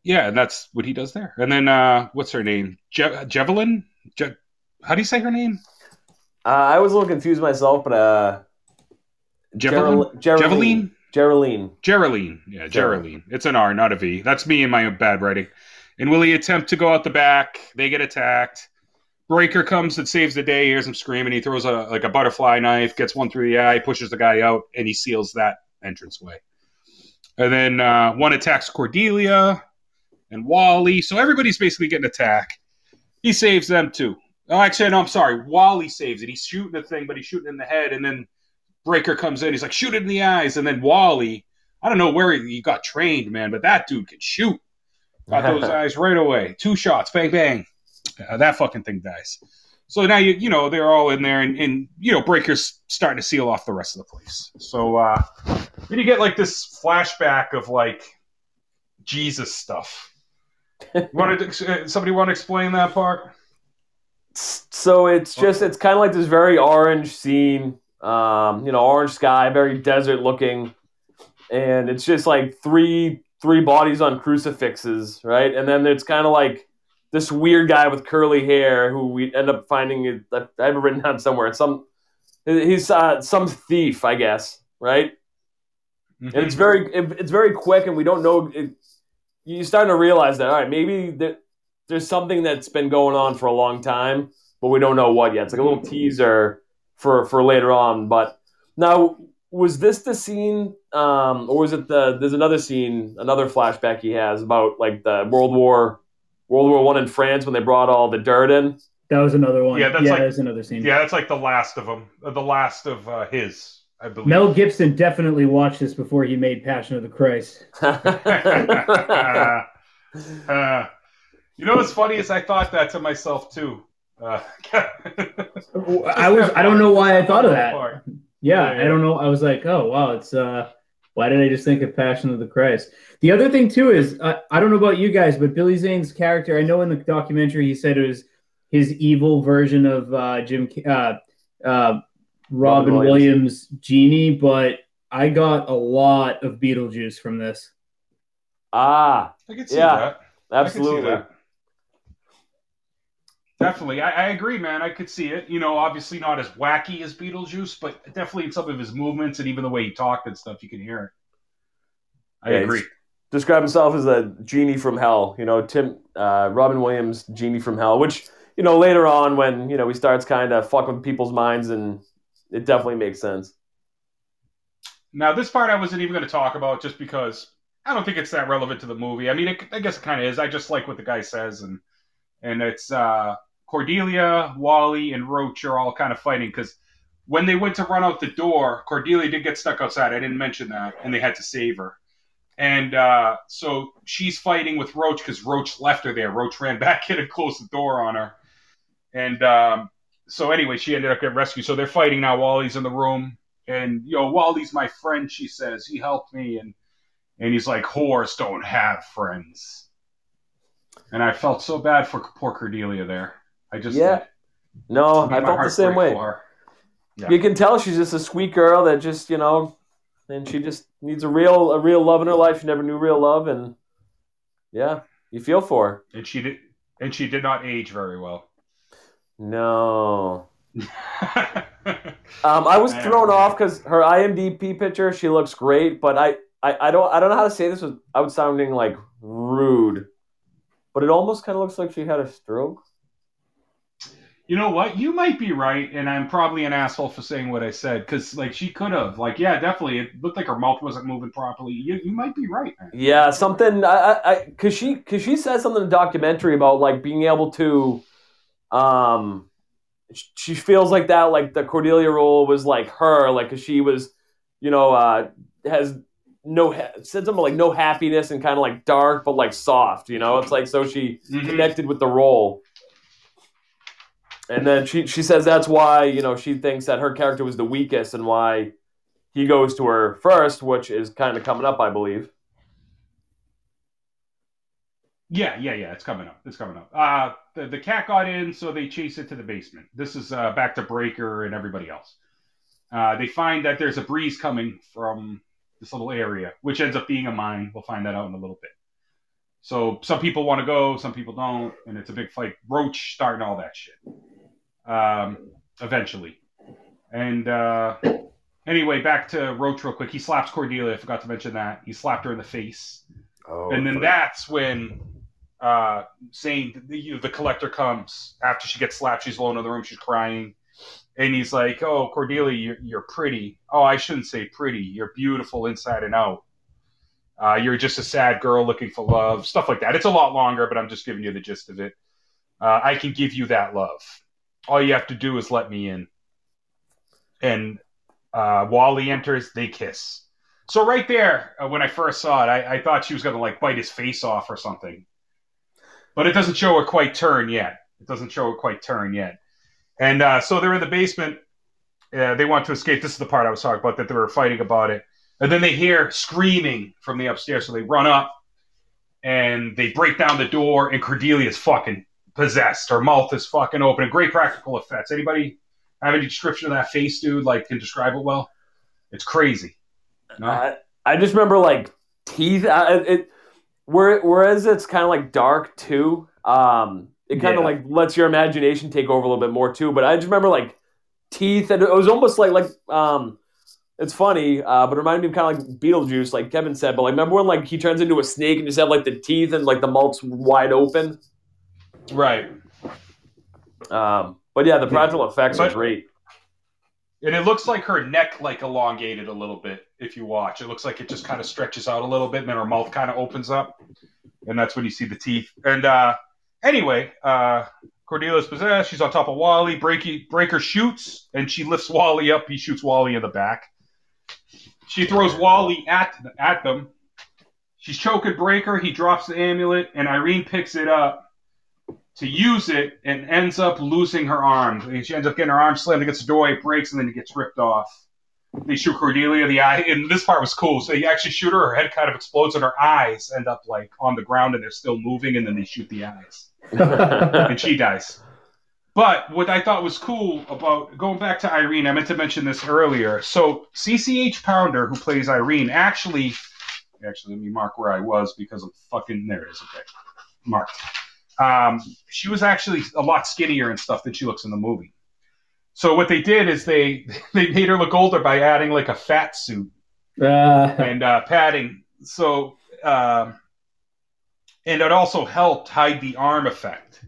yeah, and that's what he does there. And then uh, what's her name? Je- Jevelin? Je- How do you say her name? uh, I was a little confused myself, but uh, Jevelin? Gerald- Geraldine. Geraldine. Geraldine. Yeah, Geraldine. It's an R, not a V. That's me and my bad writing. And Willie attempt to go out the back. They get attacked. Breaker comes and saves the day. He Hears him screaming. He throws a like a butterfly knife, gets one through the eye, pushes the guy out, and he seals that entranceway. And then uh, one attacks Cordelia and Wally. So everybody's basically getting attacked. He saves them too. Oh, actually, no, I'm sorry. Wally saves it. He's shooting the thing, but he's shooting in the head, and then Breaker comes in. He's like, shoot it in the eyes. And then Wally, I don't know where he, got trained, man, but that dude can shoot. Got those eyes right away. Two shots, bang, bang. Uh, that fucking thing dies. So now you you know they're all in there, and, and you know Breaker's starting to seal off the rest of the place. So uh, then you get like this flashback of like Jesus stuff. You want to somebody want to explain that part? So it's just it's kind of like this very orange scene, um, you know, orange sky, very desert looking, and it's just like three three bodies on crucifixes, right? And then it's kind of like this weird guy with curly hair who we end up finding. I have it written down somewhere. Some he's uh, some thief, I guess, right? Mhm. And it's very it, it's very quick, and we don't know. It, you're starting to realize that all right, maybe that there's something that's been going on for a long time, but we don't know what yet. It's like a little teaser for for later on. But now, was this the scene, um, or was it the? There's another scene, another flashback he has about like the World War World War One in France when they brought all the dirt in. That was another one. Yeah, Yeah, that's like- that another scene. Yeah, that's like the last of them. The last of uh, his, I believe. Mel Gibson definitely watched this before he made Passion of the Christ. uh, uh, you know what's funny is I thought that to myself too. Uh, I was I don't know why I thought of that. Yeah, Yeah, yeah. I don't know. I was like, oh wow, it's uh why did I just think of Passion of the Christ? The other thing too is uh, I don't know about you guys, but Billy Zane's character, I know in the documentary he said it was his evil version of uh, Jim uh, uh, Robin, Robin Williams. Williams. genie, but I got a lot of Beetlejuice from this. ah, I can see Yeah, that. I can see absolutely. Definitely, I, I agree, man. I could see it. You know, obviously not as wacky as Beetlejuice, but definitely in some of his movements and even the way he talked and stuff, you can hear it. I Yeah, agree. Describe himself as a genie from hell. You know, Tim uh, Robin Williams, genie from hell. Which you know later on when you know he starts kind of fucking with people's minds, and it definitely makes sense. Now, this part I wasn't even going to talk about just because I don't think it's that relevant to the movie. I mean, it, I guess it kind of is. I just like what the guy says, and and it's uh, Cordelia, Wally, and Roach are all kind of fighting because when they went to run out the door, Cordelia did get stuck outside. I didn't mention that, and they had to save her. And uh, so she's fighting with Roach because Roach left her there. Roach ran back in and closed the door on her. And um, so anyway, she ended up getting rescued. So they're fighting now. Wally's in the room, and you know Wally's my friend. She says he helped me, and and he's like, whores don't have friends. And I felt so bad for poor Cordelia there. I just Yeah. No, I felt the same way. Yeah. You can tell she's just a sweet girl that just you know, and she just needs a real a real love in her life. She never knew real love, and yeah, you feel for her. and she did, and she did not age very well. No. Um, I was I thrown know. off because her IMDb picture, she looks great, but I, I, I don't I don't know how to say this without sounding like rude, but it almost kind of looks like she had a stroke. You know what? You might be right, and I'm probably an asshole for saying what I said because, like, she could have. Like, yeah, definitely. It looked like her mouth wasn't moving properly. You, you might be right, man. Yeah, something. I, I, I cause she, cause she said something in the documentary about like being able to, um, she feels like that, like the Cordelia role was like her, like 'cause she was, you know, uh, has no said something like no happiness and kind of like dark but like soft, you know. It's like so she Mhm. connected with the role. And then she she says that's why you know she thinks that her character was the weakest and why he goes to her first, which is kind of coming up, I believe. Yeah, yeah, yeah. It's coming up. It's coming up. Uh, the, the cat got in, so they chase it to the basement. This is uh, back to Breaker and everybody else. Uh, they find that there's a breeze coming from this little area, which ends up being a mine. We'll find that out in a little bit. So some people want to go, some people don't, and it's a big fight. Roach starting all that shit. Um, eventually, and uh, anyway, back to Roach real quick. He slaps Cordelia. I forgot to mention that. He slapped her in the face. Oh, and then that's when uh saying the, you know, the collector comes after she gets slapped. She's alone in the room. She's crying. And he's like oh cordelia you're, you're pretty. Oh i shouldn't say pretty. You're beautiful inside and out. Uh, you're just a sad girl looking for love. Stuff like that. It's a lot longer but i'm just giving you the gist of it. Uh, i can give you that love all you have to do is let me in and uh, wally enters they kiss so right there, uh, when I first saw it, I, I thought she was going to like bite his face off or something, but it doesn't show her quite turn yet. It doesn't show her quite turn yet. And uh, so they're in the basement. Uh, they want to escape. This is the part I was talking about that they were fighting about it, and then they hear screaming from the upstairs. So they run up and they break down the door, and Cordelia's fucking possessed. Her mouth is fucking open. And great practical effects. Anybody have any description of that face, dude? Like, can describe it well? It's crazy. No? I, I just remember like teeth. Uh, it, it where, whereas it's kind of like dark too. Um, it kind of Yeah. like lets your imagination take over a little bit more too. But I just remember like teeth, and it was almost like like um, it's funny, uh, but it reminded me of kind of like Beetlejuice, like Kevin said. But like, remember when like he turns into a snake and just have like the teeth and like the mouth's wide open? Right. Um, but yeah, the practical effects are great. And it looks like her neck like elongated a little bit if you watch. It looks like it just kind of stretches out a little bit and then her mouth kind of opens up. And that's when you see the teeth. And uh anyway, uh Cordelia's possessed, she's on top of Wally, Breaky Breaker shoots, and she lifts Wally up, he shoots Wally in the back. She throws Wally at at them. She's choking Breaker, he drops the amulet, and Irene picks it up to use it and ends up losing her arm. She ends up getting her arm slammed against the doorway, it breaks, and then it gets ripped off. They shoot Cordelia the eye, and this part was cool. So they actually shoot her, her head kind of explodes, and her eyes end up like on the ground, and they're still moving, and then they shoot the eyes, and she dies. But what I thought was cool about going back to Irene, I meant to mention this earlier. So CCH Pounder, who plays Irene, actually, actually, let me mark where I was because I'm fucking there. It is okay, marked. Um, she was actually a lot skinnier and stuff than she looks in the movie. So what they did is they they made her look older by adding like a fat suit Uh, and uh, padding. So um, and it also helped hide the arm effect.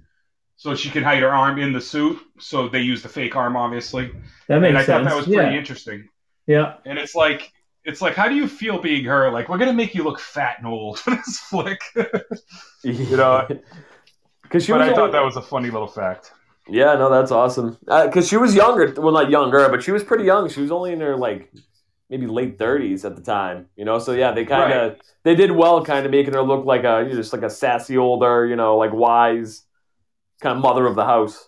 So she could hide her arm in the suit. So they used the fake arm, obviously. that makes and I sense. thought that was pretty yeah. interesting. yeah. And it's like it's like how do you feel being her? Like we're gonna make you look fat and old for this flick. you know, because she but was I thought that was a funny little fact. Yeah, no, that's awesome. Uh, because she was younger, well, not younger, but she was pretty young. She was only in her like maybe late thirties at the time, you know. So yeah, they kind of they did well, kind of making her look like a you know, just like a sassy older, you know, like wise kind of mother of the house.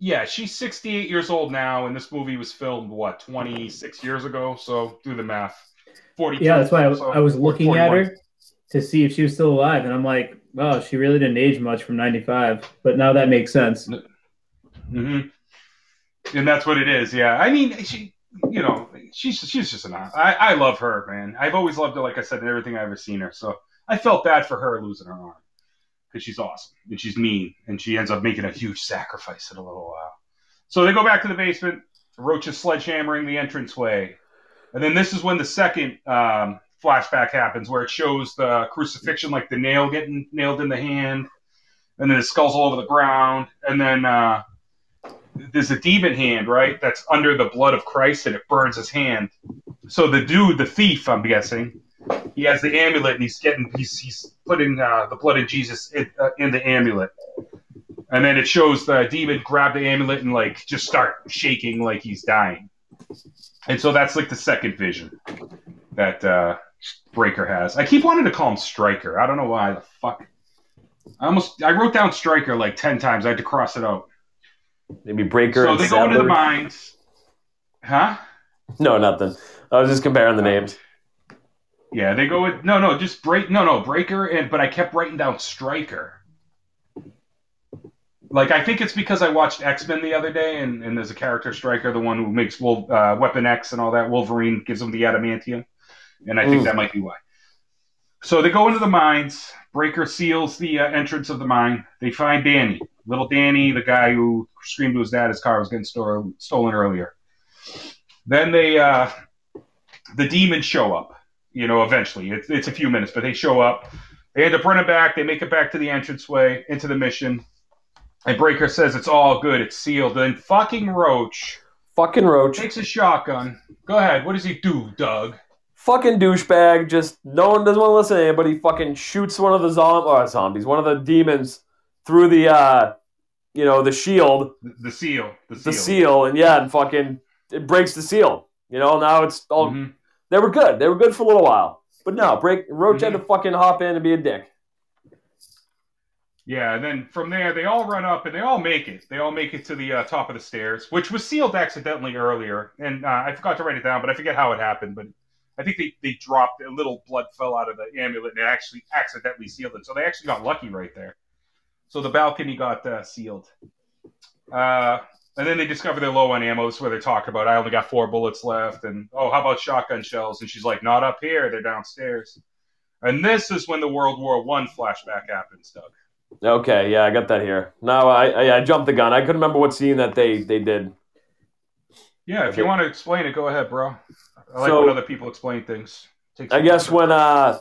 Yeah, she's 68 years old now, and this movie was filmed what 26 years ago. So do the math. 42. Yeah, that's why I, so- I was looking at her to see if she was still alive, and I'm like, wow, she really didn't age much from '95. But now that makes sense. hmm And that's what it is. Yeah, I mean, she, you know, she's she's just an. I I love her, man. I've always loved her, like I said, in everything I've ever seen her. So I felt bad for her losing her arm because she's awesome and she's mean, and she ends up making a huge sacrifice in a little while. So they go back to the basement. Roach is sledgehammering the entranceway, and then this is when the second um, flashback happens, where it shows the crucifixion, like the nail getting nailed in the hand, and then the skull's all over the ground, and then. Uh, there's a demon hand, right? That's under the blood of Christ, and it burns his hand. So the dude, the thief, I'm guessing, he has the amulet, and he's getting, he's he's putting uh, the blood of Jesus in, uh, in the amulet, and then it shows the demon grab the amulet and like just start shaking like he's dying, and so that's like the second vision that uh, Breaker has. I keep wanting to call him Striker. I don't know why the fuck. I almost I wrote down Striker like ten times. I had to cross it out. Maybe Breaker. So and they go into the Sadler. mines. Huh? No, nothing. I was just comparing the names. Yeah, they go with no, no, just break, no, no, breaker, and but I kept writing down striker. Like I think it's because I watched X Men the other day, and, and there's a character Stryker, the one who makes Wolf, uh, Weapon X and all that. Wolverine gives him the adamantium, and I think Mm. that might be why. So they go into the mines. Breaker seals the uh, entrance of the mine. They find Danny, little Danny, the guy who screamed to his dad his car was getting sto- stolen earlier. Then they, uh, the demons show up you know, eventually. It's, it's a few minutes, but they show up. They end up running back. They make it back to the entranceway into the mission. And Breaker says it's all good. It's sealed. Then fucking Roach Fucking Roach. takes a shotgun. Go ahead. What does he do, Doug? Fucking douchebag. Just no one doesn't want to listen to anybody. Fucking shoots one of the zom- or zombies, one of the demons through the, uh, you know, the shield, The, the seal. The seal. the seal, and yeah, and fucking it breaks the seal. You know, now it's all. Mhm. They were good. They were good for a little while, but no, break. Roach had to fucking hop in and be a dick. Yeah, and then from there, they all run up and they all make it. They all make it to the uh, top of the stairs, which was sealed accidentally earlier. And uh, I forgot to write it down, but I forget how it happened. But I think they, they dropped a little blood fell out of the amulet and it actually accidentally sealed it. So they actually got lucky right there. So the balcony got uh, sealed. Uh, and then they discover they're low on ammo. This is where they're talking about, I only got four bullets left. And, oh, how about shotgun shells? And she's like, not up here. They're downstairs. And this is when the World War One flashback happens, Doug. Okay, yeah, I got that here. No, I, I I jumped the gun. I couldn't remember what scene that they they did. Yeah, if you want to explain it, go ahead, bro. I like So- when other people explain things. I guess when uh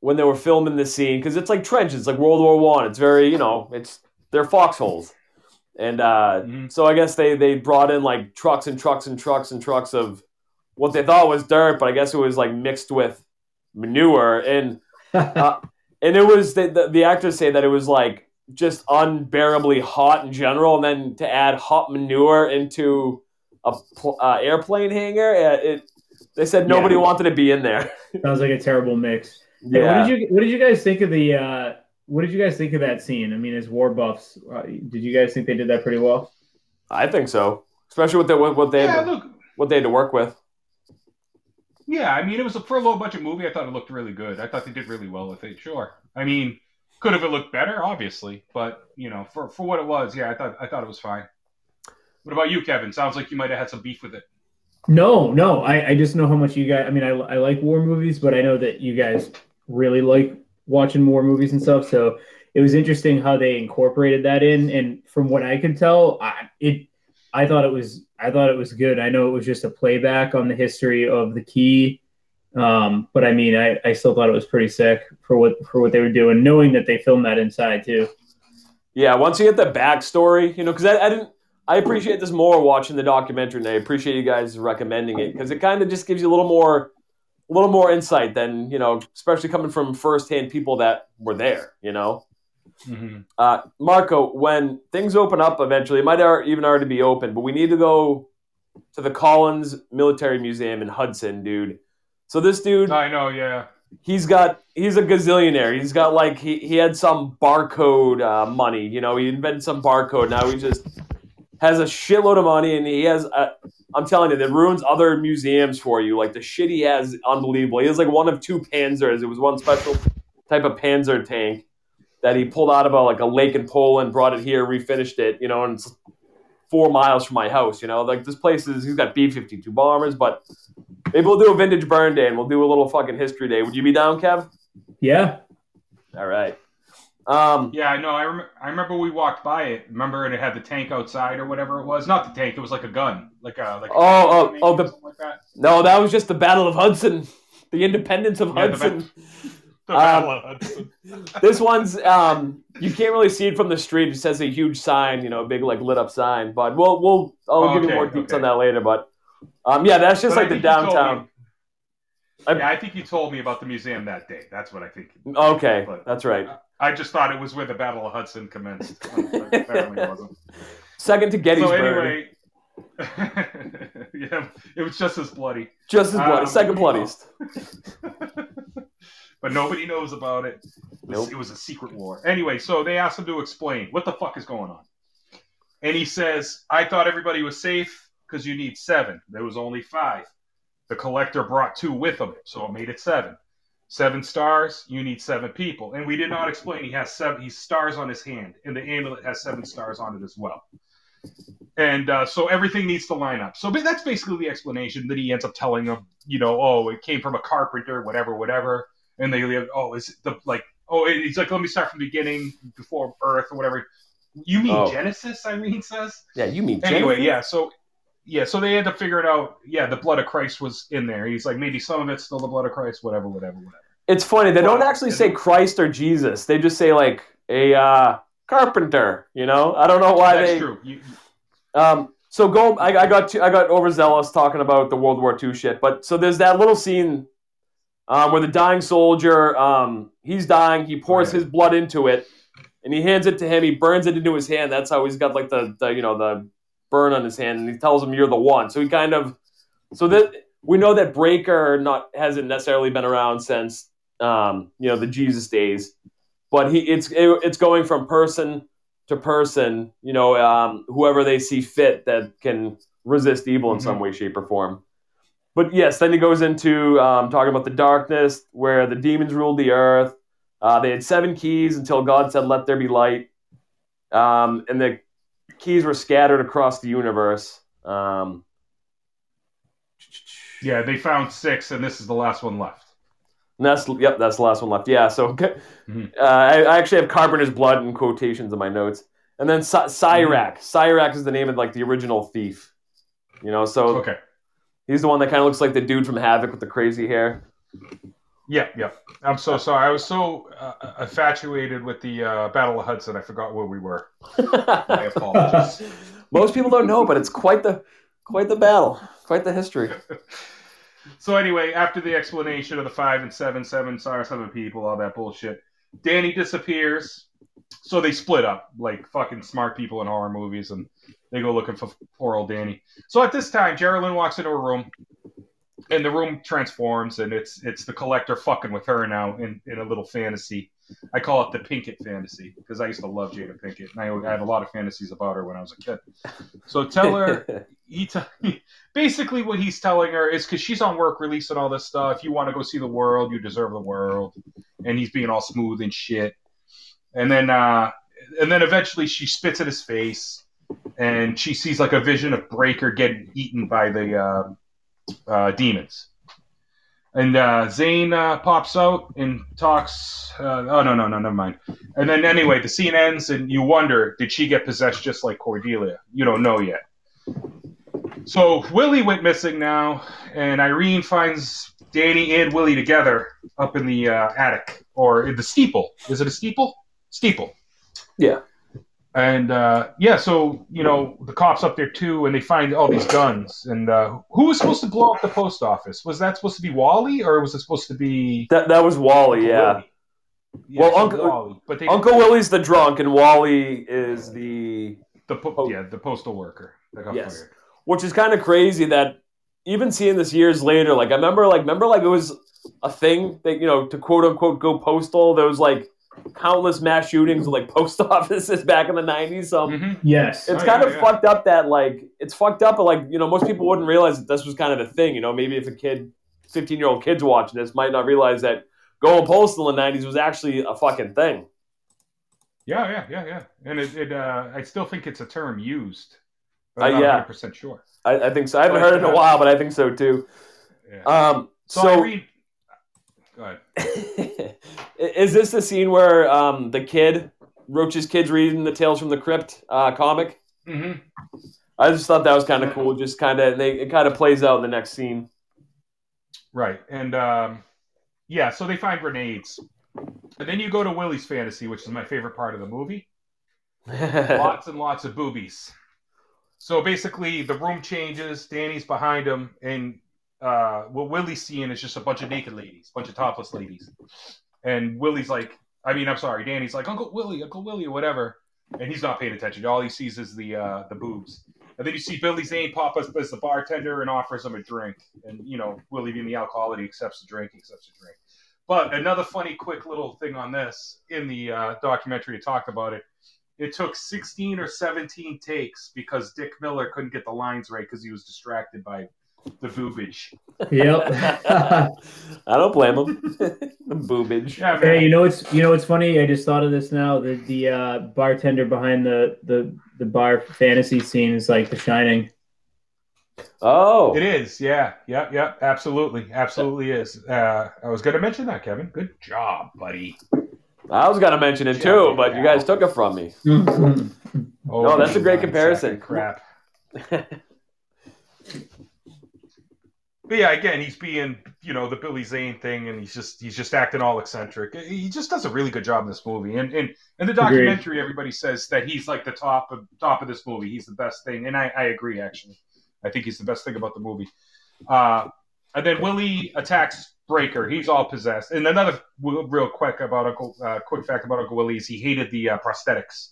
when they were filming this scene because it's like trenches, it's like World War One. It's very you know it's they're foxholes, and uh, Mhm. so I guess they they brought in like trucks and trucks and trucks and trucks of what they thought was dirt, but I guess it was like mixed with manure and uh, and it was the, the the actors say that it was like just unbearably hot in general, and then to add hot manure into a pl- uh, airplane hangar, uh, it they said nobody Yeah. wanted to be in there. Sounds like a terrible mix. Hey, Yeah. What did you What did you guys think of the uh, What did you guys think of that scene? I mean, as war buffs, uh, did you guys think they did that pretty well? I think so, especially with the, what, what they yeah, had to, look, what they had to work with. yeah, I mean, it was a for a low budget movie. I thought it looked really good. I thought they did really well with it. Sure, I mean, could have it looked better, obviously, but you know, for for what it was, yeah, I thought I thought it was fine. What about you, Kevin? Sounds like you might have had some beef with it. No, no. I, I just know how much you guys. I mean, I, I like war movies, but I know that you guys really like watching war movies and stuff. So it was interesting how they incorporated that in. And from what I could tell, I, it I thought it was I thought it was good. I know it was just a playback on the history of the key, um, but I mean, I, I still thought it was pretty sick for what for what they were doing, knowing that they filmed that inside too. Yeah, once you get the backstory, you know, because I, I didn't. I appreciate this more watching the documentary, and I appreciate you guys recommending it because it kind of just gives you a little more, a little more insight than you know, especially coming from firsthand people that were there. You know, Mm-hmm. uh, Marco, when things open up eventually, it might even already be open, but we need to go to the Collings Military Museum in Hudson, dude. So this dude, I know, yeah. he's got he's a gazillionaire. He's got like he, he had some barcode uh, money. You know, he invented some barcode. Now he just has a shitload of money, and he has. i I'm telling you, that ruins other museums for you. Like the shit he has, unbelievable. He has like one of two Panzers. It was one special type of Panzer tank that he pulled out of a, like a lake in Poland, brought it here, refinished it. You know, and it's four miles from my house. You know, like this place is. He's got B-52 bombers, but maybe we'll do a vintage burn day and we'll do a little fucking history day. Would you be down, Kev? Yeah, All right. Um, Yeah, I know. I, rem- I remember we walked by it. Remember, and it had the tank outside or whatever it was. Not the tank. It was like a gun, like a like. a- Oh, oh, oh, the- like that. no, that was just the Battle of Hudson, the independence of Yeah, the Hudson. The Um, Battle of Hudson. this one's um, you can't really see it from the street. It says a huge sign, you know, a big like lit up sign. But we'll we'll I'll give you more details okay. on that later. But um, yeah, that's just But like the think you told downtown. I- yeah, I think you told me about the museum that day. That's what I think. Okay, But- that's right. I just thought it was where the Battle of Hudson commenced. Apparently, wasn't. Second to Gettysburg. So anyway, yeah, it was just as bloody. just as bloody, um, second bloodiest. but nobody knows about it. It was, Nope. it was a secret war. Anyway, so they asked him to explain what the fuck is going on. And he says, I thought everybody was safe because you need seven. There was only five. The collector brought two with him, so it made it seven. Seven stars, you need seven people. And we did not explain he has seven he stars on his hand, and the amulet has seven stars on it as well. And uh, so everything needs to line up. So that's basically the explanation that he ends up telling them, you know, oh, it came from a carpenter, whatever, whatever. And they, oh, is it the like, oh, he's like, let me start from the beginning before Earth or whatever. You mean Oh. Genesis? Irene says. Yeah, you mean Anyway, Jennifer? yeah. So, yeah. So they had to figure it out. Yeah, the blood of Christ was in there. He's like, maybe some of it's still the blood of Christ. Whatever, whatever, whatever. It's funny. They don't actually say Christ or Jesus. They just say like a uh, carpenter. You know, I don't know why they. That's they. true. You, Um, so go. I, I got too, I got overzealous talking about the World War II shit. But so there's that little scene um, where the dying soldier, um, he's dying. He pours Right. his blood into it, and he hands it to him. He burns it into his hand. That's how he's got like the, the you know the burn on his hand, and he tells him you're the one. So he kind of so that we know that Breaker not hasn't necessarily been around since um, you know the Jesus days, but he it's it, it's going from person to person, you know, um, whoever they see fit that can resist evil in some way, shape, or form. But yes, then he goes into um, talking about the darkness, where the demons ruled the earth. Uh, they had seven keys until God said, "Let there be light," um, and the keys were scattered across the universe. Um, yeah, they found six, and this is the last one left. And that's yep, that's the last one left. Yeah, so Mhm. uh, I, I actually have Carpenter's blood in quotations in my notes, and then Cy- Cyrac. Cyrac is the name of like the original thief. You know, so Okay. he's the one that kind of looks like the dude from Havoc with the crazy hair. Yeah, yeah. I'm so sorry. I was so uh, infatuated with the uh, Battle of Hudson, I forgot where we were. My apologies. Most people don't know, but it's quite the quite the battle, quite the history. So anyway, after the explanation of the five and seven, seven, sorry, seven people, all that bullshit, Danny disappears. So they split up like fucking smart people in horror movies, and they go looking for poor old Danny. So at this time, Geraldine walks into a room, and the room transforms, and it's it's the collector fucking with her now in, in a little fantasy. I call it the Pinkett fantasy because I used to love Jada Pinkett, and I, I had a lot of fantasies about her when I was a kid. So tell her he t- basically what he's telling her is because she's on work release and all this stuff. You want to go see the world, you deserve the world, and he's being all smooth and shit. And then, uh, and then eventually she spits at his face, and she sees like a vision of Breaker getting eaten by the uh, uh, demons. And uh, Zane uh, pops out and talks. Uh, oh no no no never mind. And then anyway, the scene ends, and you wonder, did she get possessed just like Cordelia? You don't know yet. So Willie went missing now, and Irene finds Danny and Willie together up in the uh, attic or in the steeple. Is it a steeple? Steeple. Yeah. And uh, yeah, so you know the cops up there too, and they find all these guns. And uh, who was supposed to blow up the post office? Was that supposed to be Wally, or was it supposed to be? That that was Wally, yeah. Willie? Yeah, Well, Uncle- Wally, but they Uncle Willie's the drunk, and Wally is the the po- Oh. yeah the postal worker that got Yes. fired. which is kind of crazy that even seeing this years later, like I remember, like remember, like it was a thing that you know to quote unquote go postal. There was like countless mass shootings of like post offices back in the nineties. So Mhm. Yes. it's Oh, kind yeah, of yeah. fucked up that like it's fucked up, but like you know most people wouldn't realize that this was kind of a thing. You know, maybe if a kid, fifteen year old kids watching this, might not realize that going postal in the nineties was actually a fucking thing. Yeah, yeah, yeah, yeah. And it, it uh, I still think it's a term used. Uh, But I'm yeah. not 100% sure. I, I think so. I haven't But, heard it in a uh, while, but I think so too. Yeah. Um, so, so Irene, go ahead. is this the scene where um, the kid, Roach's kid's reading the Tales from the Crypt uh, comic? hmm I just thought that was kind of cool. Just kind of, they it kind of plays out in the next scene. Right. And um, yeah, so they find grenades. And then you go to Willie's fantasy, which is my favorite part of the movie. lots and lots of boobies. So basically, the room changes. Danny's behind him, and uh, what Willie's seeing is just a bunch of naked ladies, a bunch of topless ladies. And Willie's like, I mean, I'm sorry, Danny's like Uncle Willie, Uncle Willie, or whatever, and he's not paying attention. All he sees is the uh, the boobs. And then you see Billy Zane pop up as the bartender and offers him a drink. And you know, Willie being the alcoholic, he accepts the drink, he accepts the drink. But another funny, quick little thing on this in the uh, documentary, it talked about it it took 16 or 17 takes because Dick Miller couldn't get the lines right because he was distracted by the boobage. Yep. I don't blame him. the boobage. Yeah, Hey, you know what's you know what's funny? I just thought of this now. The the uh, bartender behind the, the the bar fantasy scene is like The Shining. Oh, It is, yeah, yeah, yeah, absolutely, absolutely is. Uh, I was going to mention that, Kevin. Good job, buddy. I was gonna mention it too, but you guys took it from me. Oh, No, that's a great comparison. Crap. But yeah, again, he's being, you know, the Billy Zane thing, and he's just he's just acting all eccentric. He just does a really good job in this movie. And and in the Agreed. documentary, everybody says that he's like the top of top of this movie. He's the best thing, and I, I agree. Actually, I think he's the best thing about the movie. Uh, and then Willie attacks Breaker. He's all possessed. And another real quick about Uncle, uh, quick fact about Uncle Willie is he hated the uh, prosthetics,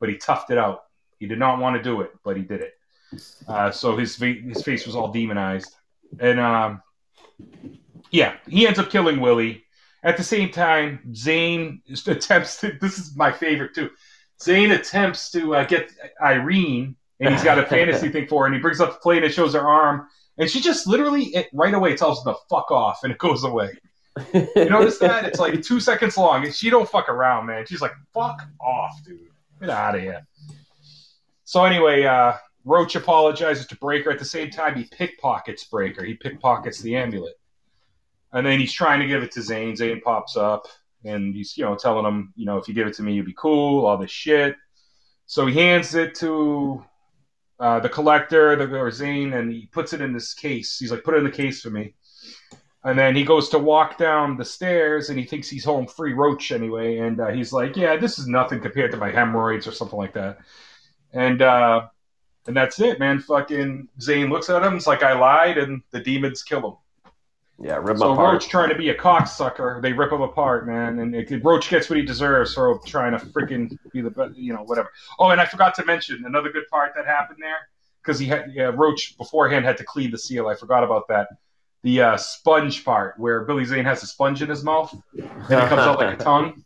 but he toughed it out. He did not want to do it, but he did it. Uh, so his his face was all demonized, and um, yeah, he ends up killing Willie. At the same time, Zane attempts to. This is my favorite too. Zane attempts to uh, get Irene, and he's got a fantasy thing for her, and he brings up the plate and shows her arm, and she just literally it, right away tells him to fuck off, and it goes away. You notice that? It's like two seconds long, and she don't fuck around, man. She's like, "Fuck off, dude. Get out of here." So anyway, uh, Roach apologizes to Breaker. At the same time, he pickpockets Breaker. He pickpockets the amulet. And then he's trying to give it to Zane. Zane pops up and he's, you know, telling him, you know, if you give it to me, you'd be cool, all this shit. So he hands it to uh, the collector, the or Zane, and he puts it in this case. He's like, put it in the case for me. And then he goes to walk down the stairs and he thinks he's home free roach anyway. And uh, he's like, yeah, this is nothing compared to my hemorrhoids or something like that. And uh, and that's it, man. Fucking Zane looks at him. It's like I lied, and the demons kill him. Yeah, rip him So apart. Roach trying to be a cocksucker, they rip him apart, man. And it, Roach gets what he deserves for trying to freaking be the best, you know, whatever. Oh, and I forgot to mention another good part that happened there because he had yeah, Roach beforehand had to clean the seal. I forgot about that. The uh, sponge part where Billy Zane has a sponge in his mouth and it comes out like a tongue.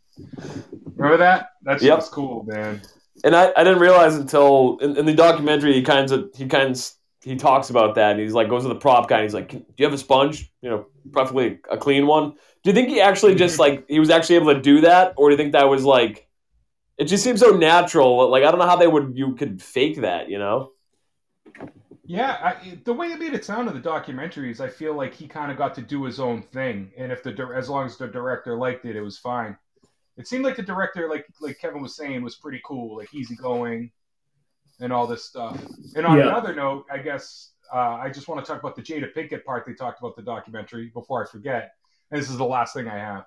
Remember that? That's Yep. cool, man. And I, I didn't realize until in, in the documentary he kind of he kind of he talks about that and he's like goes to the prop guy and he's like do you have a sponge? You know preferably a clean one. Do you think he actually just mm-hmm. like he was actually able to do that or do you think that was like it just seems so natural like i don't know how they would you could fake that you know? Yeah, I, the way it made it sound in the documentaries, I feel like he kind of got to do his own thing, and if the as long as the director liked it, it was fine. It seemed like the director, like like Kevin was saying, was pretty cool, like easygoing, and all this stuff. And on Yeah. another note, I guess uh, I just want to talk about the Jada Pinkett part they talked about the documentary before I forget. And this is the last thing I have.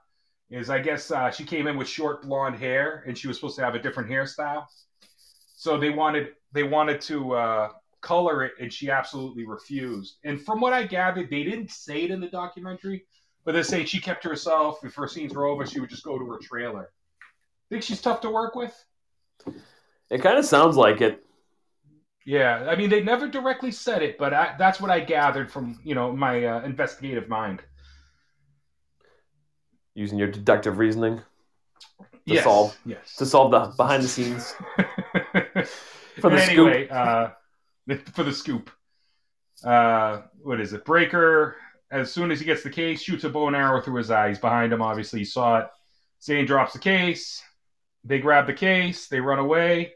Is I guess uh, she came in with short blonde hair, and she was supposed to have a different hairstyle. So they wanted they wanted to uh, color it, and she absolutely refused. And from what I gathered, they didn't say it in the documentary, but they say she kept to herself. If her scenes were over, she would just go to her trailer. Think she's tough to work with? it kind of sounds like it Yeah, I mean they never directly said it, but I, that's what I gathered from you know my uh, investigative mind. using your deductive reasoning To yes, solve. yes. to solve the behind the scenes For the anyway, uh, for the scoop. Uh, what is it? Breaker, as soon as he gets the case, shoots a bow and arrow through his eye. He's behind him, obviously. He saw it. Zane drops the case. They grab the case. They run away.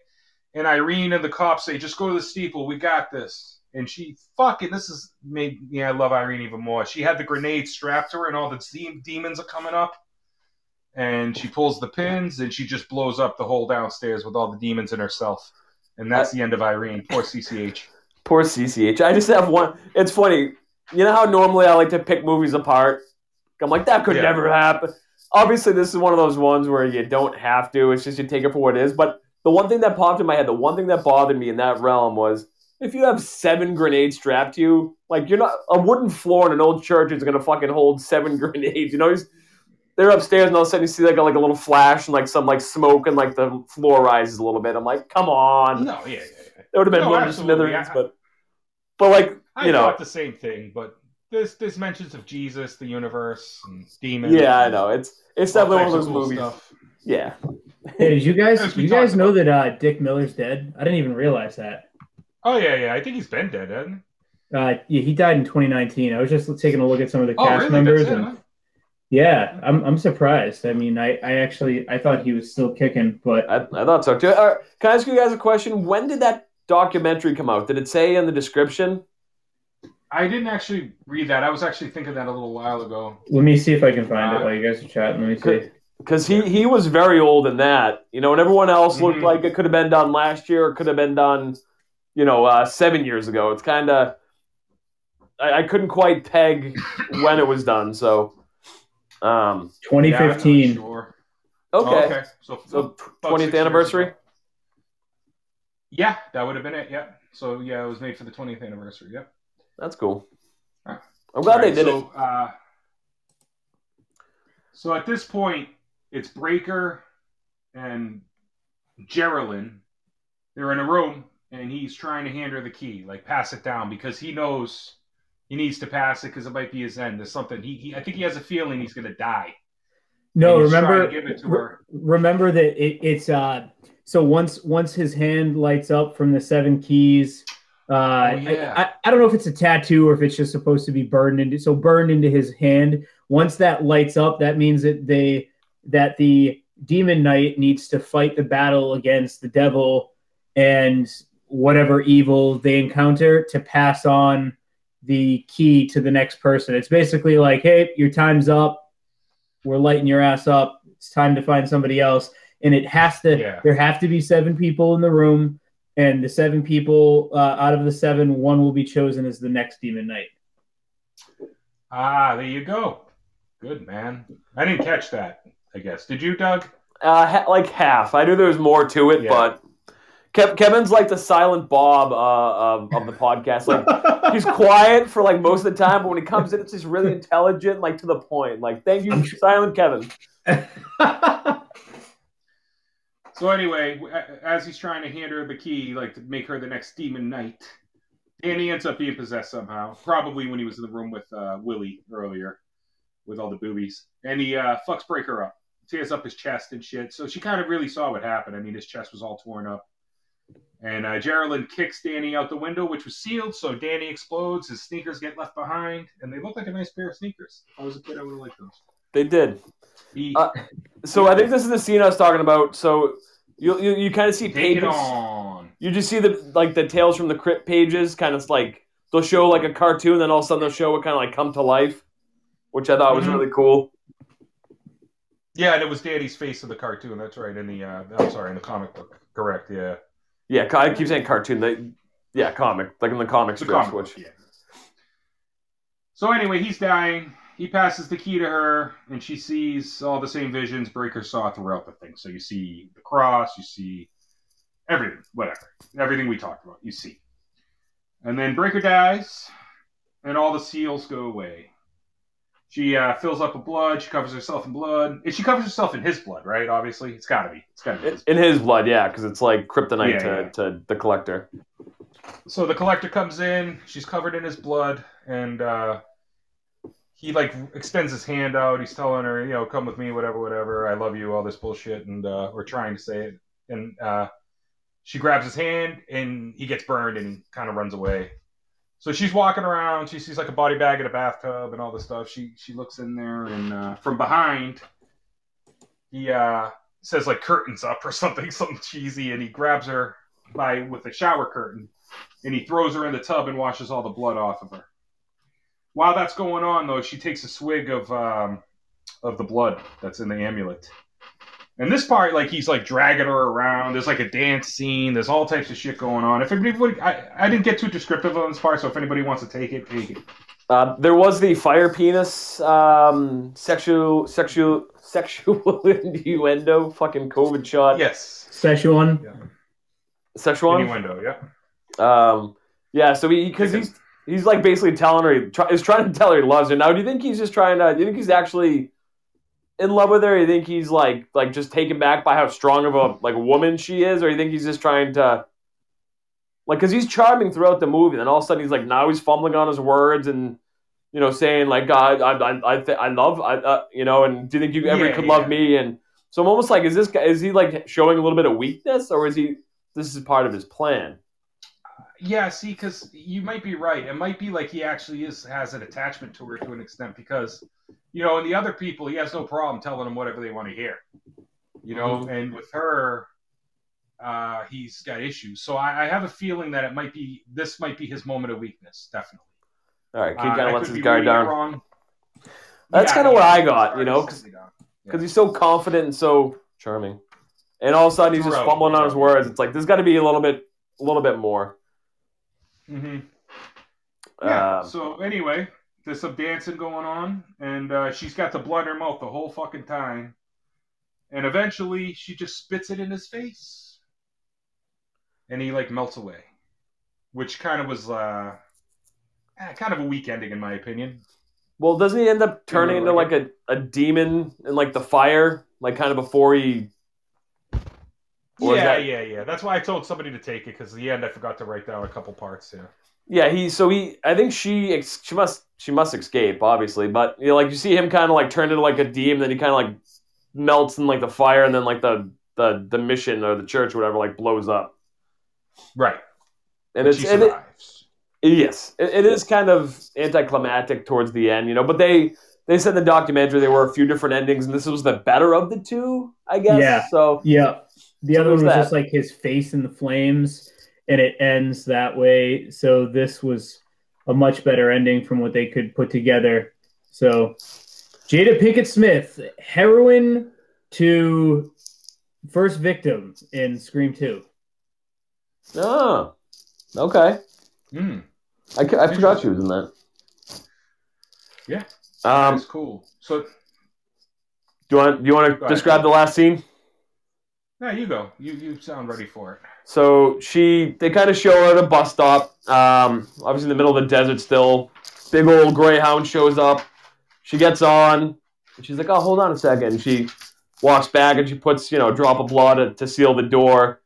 And Irene and the cops say, just go to the steeple. We got this. And she fucking, this is made me, I love Irene even more. She had the grenade strapped to her, and all the de- demons are coming up. And she pulls the pins, and she just blows up the whole downstairs with all the demons in herself. And that's the end of Irene. Poor CCH. Poor CCH. I just have one. It's funny. You know how normally I like to pick movies apart? I'm like, that could Yeah. never happen. Obviously, this is one of those ones where you don't have to. It's just you take it for what it is. But the one thing that popped in my head, the one thing that bothered me in that realm was if you have seven grenades strapped to you, like you're not a wooden floor in an old church is gonna fucking hold seven grenades. You know, they're upstairs and all of a sudden you see like a, like a little flash and like some like smoke and like the floor rises a little bit. I'm like, come on. No, yeah, yeah, yeah. It would have been No, one of smithereens, I- but but like I you know, thought the same thing, but there's there's mentions of Jesus, the universe, and demons. yeah, I know it's it's definitely one of those cool movies. stuff. Yeah, Hey, did you guys you guys talked know that uh, Dick Miller's dead? I didn't even realize that. Oh yeah, yeah. I think he's been dead, hasn't he? Uh, yeah, he died in 2019. I was just taking a look at some of the Oh, cast really? members, That's it, and huh? yeah, I'm I'm surprised. I mean, I, I actually I thought he was still kicking, but I, I thought so too. Uh, can I ask you guys a question? When did that documentary come out? Did it say in the description? I didn't actually read that. I was actually thinking that a little while ago. let me see if I can find Uh, it while you guys are chatting. Let me see. Because he he was very old in that, you know, and everyone else looked Mhm. like it could have been done last year, or could have been done, you know, uh, seven years ago. It's kind of I, I couldn't quite peg when it was done. So, um, Yeah, 2015. sure. okay, Oh, okay. So, so twentieth anniversary. Yeah, that would have been it. Yeah. So yeah, it was made for the 20th anniversary. Yep. That's cool. Huh. I'm glad they did so, it. Uh, so at this point, it's Breaker and Geraldine. They're in a room, and he's trying to hand her the key, like pass it down, because he knows he needs to pass it because it might be his end. There's something he, he I think he has a feeling he's gonna die. No, remember trying to give it to re- remember that it, it's uh so once once his hand lights up from the seven keys uh Oh, yeah. I, don't know if it's a tattoo or if it's just supposed to be burned into so burned into his hand once that lights up that means that they that the demon knight needs to fight the battle against the devil and whatever evil they encounter to pass on the key to the next person. It's basically like, hey, your time's up. We're lighting your ass up. It's time to find somebody else. And it has to, Yeah. there have to be seven people in the room. And the seven people uh, out of the seven, one will be chosen as the next Demon Knight. Ah, there you go. Good man. I didn't catch that. I guess. Did you, Doug? Uh, ha- like half. I knew there was more to it, Yeah. but Kev- Kevin's like the silent Bob uh, of, of the podcast. Like he's quiet for like most of the time, but when he comes in, it's just really intelligent, like to the point. Like, thank you, silent Kevin. So anyway, as he's trying to hand her the key, like to make her the next demon knight, Danny ends up being possessed somehow. Probably when he was in the room with uh, Willie earlier, with all the boobies, and he uh, fucks Breaker up, tears up his chest and shit. So she kind of really saw what happened. I mean, his chest was all torn up, and uh, Geraldine kicks Danny out the window, which was sealed. So Danny explodes. His sneakers get left behind, and they look like a nice pair of sneakers. If I was a kid, I would have liked those. They did. Uh, So I think this is the scene I was talking about. So you you, you kind of see take pages. You just see the like the tales from the crypt pages, kind of like they'll show like a cartoon, then all of a sudden they'll show it kind of like come to life, which I thought was Mhm. really cool. Yeah, and it was Danny's face of the cartoon. That's right. In the uh, I'm sorry, in the comic book. Correct. Yeah. Yeah, I keep saying cartoon. They, yeah, comic, like in the comic The strips, comic which. Yeah. So anyway, he's dying. He passes the key to her, and she sees all the same visions Breaker saw throughout the thing. So you see the cross, you see everything, whatever, everything we talked about. You see, and then Breaker dies, and all the seals go away. She uh, fills up with blood. She covers herself in blood. And she covers herself in his blood, right? Obviously, it's got to be. It's got to be. His in his blood, yeah, because it's like kryptonite Yeah, to, yeah. to the collector. so the collector comes in she's covered in his blood and uh he like extends his hand out. He's telling her you know come with me whatever whatever. I love you all this bullshit and uh or trying to say it. And uh she grabs his hand and he gets burned and kind of runs away. So she's walking around. She sees like a body bag in a bathtub and all this stuff. She she looks in there and uh from behind he uh says like curtains up or something something cheesy and he grabs her by with a shower curtain and he throws her in the tub and washes all the blood off of her. While that's going on, though, she takes a swig of um, of the blood that's in the amulet. And this part, like he's like dragging her around. There's like a dance scene. There's all types of shit going on. If anybody, I, I didn't get too descriptive on this part, so if anybody wants to take it, take it. Uh, there was the fire penis um, sexual sexual sexual innuendo fucking COVID shot. Yes, Szechuan. Sexual. innuendo. Yeah. Um, yeah, so he because he's he's like basically telling her he try, is trying to tell her he loves her. Now, do you think he's just trying to? Do you think he's actually in love with her? Or you think he's like like just taken back by how strong of a like woman she is, or you think he's just trying to like because he's charming throughout the movie, and then all of a sudden he's like now he's fumbling on his words and you know saying like God I I I, th- I love I uh, you know and do you think you ever Yeah, could yeah. love me and so I'm almost like is this guy is he like showing a little bit of weakness or is he this is part of his plan? Yeah, see, because you might be right. It might be like he actually is has an attachment to her to an extent because, you know, and the other people, he has no problem telling them whatever they want to hear. You know, Mhm. and with her, uh, he's got issues. So I, I have a feeling that it might be this might be his moment of weakness, definitely. All right, Uh, kind of lets could his guard down. Wrong. That's Yeah, kinda what I got, you know, is 'cause- totally down. because he's so confident and so charming. And all of a sudden he's just fumbling on his words. It's like there's got to be a little bit, a little bit more. Mhm. Yeah. Um, so anyway, there's some dancing going on, and uh, she's got the blood in her mouth the whole fucking time. And eventually, she just spits it in his face, and he like melts away, which kind of was uh, eh, kind of a weak ending in my opinion. well, doesn't he end up turning Didn't into really like a, a demon in like the fire, like kind of before he? Or yeah, that- yeah, yeah. That's why I told somebody to take it because at the end I forgot to write down a couple parts. Yeah. Yeah, he. So he. I think she. ex- She must. She must escape, obviously. But you know, like you see him kind of like turn into like a demon, then he kind of like melts in like the fire, and then like the the the mission or the church or whatever like blows up. Right. And it's she and it, survives. Yes, it, it is kind of anticlimactic towards the end, you know. But they they said in the documentary there were a few different endings, and this was the better of the two, I guess. Yeah. So Yeah. The So other one was was that? just like his face in the flames, and it ends that way. So this was a much better ending from what they could put together. So, Jada Pinkett Smith, heroine to first victim in Scream 2. Oh, okay. Hmm. I, ca- I forgot she was in that. Yeah. Um, That's cool. So, do you want do you want Go to ahead. describe the last scene? Yeah, you go. You you sound ready for it. So she, they kind of show her at a bus stop. Um, obviously in the middle of the desert still. Big old greyhound shows up. She gets on. And she's like, "Oh, hold on a second. She walks back and she puts, you know, a drop of blood to, to seal the door.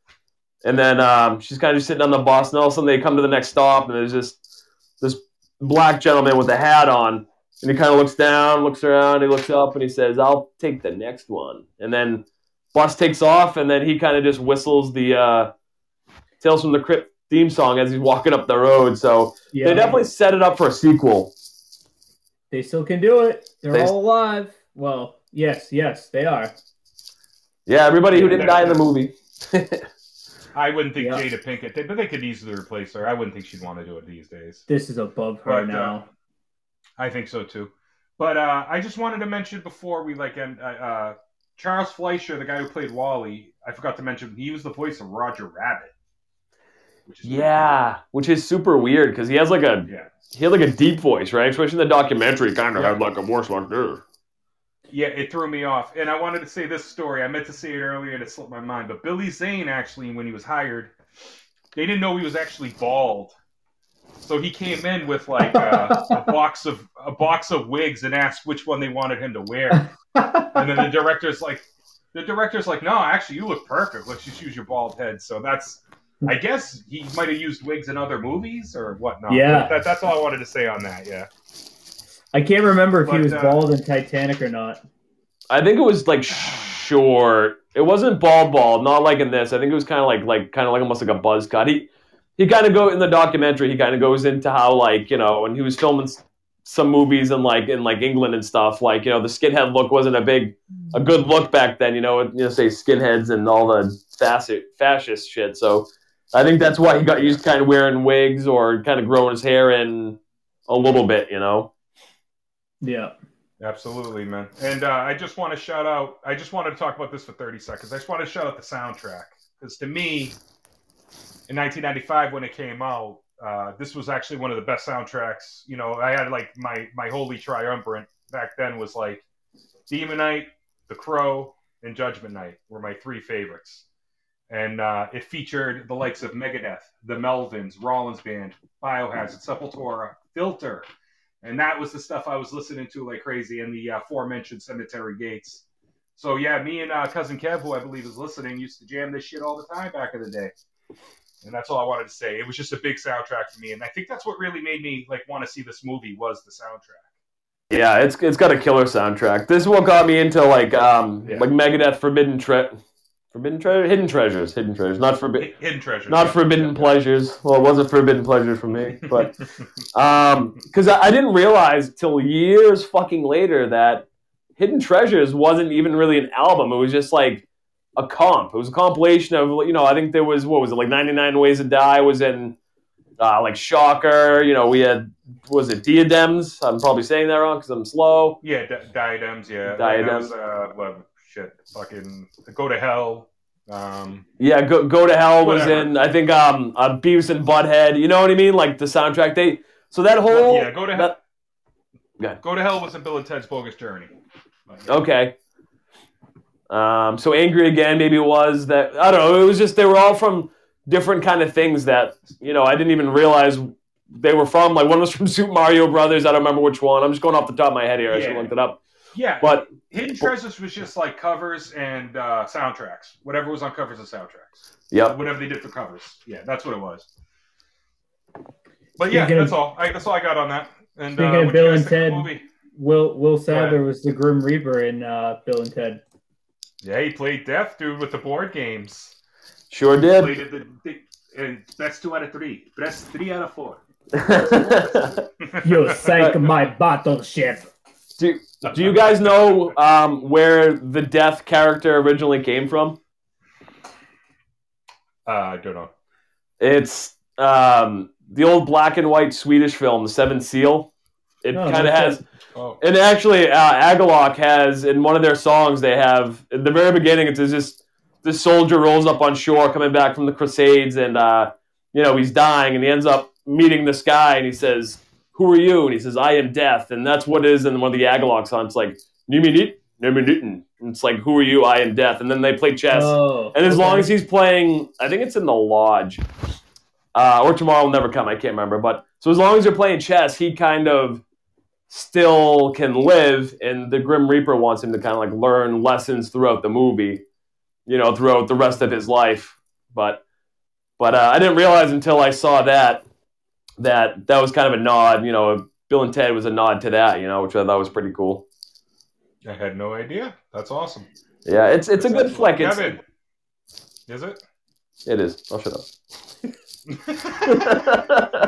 And then um, she's kind of just sitting on the bus. And all of a sudden they come to the next stop, and there's just this black gentleman with a hat on. And he kind of looks down, looks around, he looks up, and he says, "I'll take the next one." And then bus takes off, and then he kind of just whistles the uh, Tales from the Crypt theme song as he's walking up the road. So Yeah, they definitely set it up for a sequel. they still can do it. They're They- all alive. Well, yes, yes, they are. Yeah, everybody who didn't die in the movie. I wouldn't think Yeah. Jada Pinkett, they, but they could easily replace her. I wouldn't think she'd want to do it these days. This is above her But, uh, now. I think so too. But uh, I just wanted to mention before we like end, uh, uh, Charles Fleischer, the guy who played Wally. I forgot to mention he was the voice of Roger Rabbit. Which yeah, which is super weird because he has like a yeah, he had like a deep voice, right? Especially in the documentary, kind of Yeah. had like a voice like this. yeah. It threw me off, and I wanted to say this story. I meant to say it earlier, and it slipped my mind. But Billy Zane actually, when he was hired, they didn't know he was actually bald. So he came in with like uh, a box of a box of wigs and asked which one they wanted him to wear. and then the director's like, the director's like, no, actually, you look perfect. Let's just use your bald head. So that's, I guess he might have used wigs in other movies or whatnot. Yeah. that, that's all I wanted to say on that. Yeah, I can't remember if he was uh, bald in Titanic or not. I think it was like short. It wasn't bald bald, not like in this. I think it was kind of like like kind of like almost like a buzz cut. He he kind of go in the documentary. He kind of goes into how like you know when he was filming some movies in like in like England and stuff. Like you know the skinhead look wasn't a big a good look back then. You know you know say skinheads and all the fascist fascist shit. So I think that's why he got used to kind of wearing wigs or kind of growing his hair in a little bit. You know. Yeah. absolutely, man. And uh, I just want to shout out. I just wanted to talk about this for thirty seconds. I just want to shout out the soundtrack because to me, in 1995 when it came out, uh, this was actually one of the best soundtracks. You know, I had like my my holy triumvirate back then was like Demon Knight, The Crow, and Judgment Night were my three favorites. And uh, it featured the likes of Megadeth, the Melvins, Rollins Band, Biohazard, Sepultura, Filter, and that was the stuff I was listening to like crazy. And the uh, aforementioned Cemetery Gates. So yeah, me and uh, cousin Kev, who I believe is listening, used to jam this shit all the time back in the day. And that's all I wanted to say. It was just a big soundtrack for me, and I think that's what really made me like want to see this movie was the soundtrack. Yeah, it's it's got a killer soundtrack. This is what got me into like um Yeah. like Megadeth, Forbidden Tre- Forbidden Treasure, Hidden Treasures, Hidden Treasures, not forbidden, Hidden treasure. not Forbidden Pleasures. Well, it wasn't Forbidden Pleasure for me, but um because I, I didn't realize till years fucking later that Hidden Treasures wasn't even really an album. It was just like a comp. It was a compilation of you know I think there was what was it like 99 Ways to Die was in uh, like Shocker. You know we had was it Diadems? I'm probably saying that wrong because I'm slow. yeah, di- diadems. Yeah, Diadems. Was, uh, what, shit, fucking go to hell. Um, Yeah, go, go to hell was in I think um uh, Beavis and Butthead. You know what I mean? Like the soundtrack. They so that whole yeah, go to hell. that- Go to hell was in Bill and Ted's Bogus Journey. Yeah. okay. Um, so angry again. Maybe it was that I don't know. It was just they were all from different kind of things that you know I didn't even realize they were from. Like one was from Super Mario Brothers. I don't remember which one. I'm just going off the top of my head here. I should have looked it up. Yeah, But Hidden Treasures was just like covers and uh, soundtracks. Whatever was on covers and soundtracks. yep. Whatever they did for covers. Yeah, that's what it was. But yeah, Speaking of- that's all. I, that's all I got on that. And Speaking uh, of Bill and think of the Ted- Will Will ahead. Sadler was the Grim Reaper in uh, Bill and Ted. Yeah, he played Death Dude with the board games. Sure did. Played the, the and best two out of three. Best three out of four. You sank my battleship. do, do you guys know um, where the death character originally came from? Uh, I don't know. It's um, the old black and white Swedish film, The Seventh Seal. It Oh, kind of has, Oh, and actually, uh, Agalloch has in one of their songs. They have at the very beginning. It's just this soldier rolls up on shore, coming back from the Crusades, and uh, you know he's dying, and he ends up meeting this guy, and he says, "Who are you?" And he says, "I am Death," and that's what it is in one of the Agalloch songs. It's like Niminit, Niminitten. And It's like, "Who are you?" I am Death, and then they play chess. Oh, And as okay. long as he's playing, I think it's in the lodge, uh, or tomorrow will never come. I can't remember. But so as long as you're playing chess, he kind of still can live, and the Grim Reaper wants him to kind of like learn lessons throughout the movie, you know, throughout the rest of his life. But but uh, I didn't realize until I saw that that that was kind of a nod. You know, Bill and Ted was a nod to that. You know, which I thought was pretty cool. I had no idea. That's awesome. Yeah, it's it's a good That's flick. It's, Kevin, is it? it is. I'll shut up.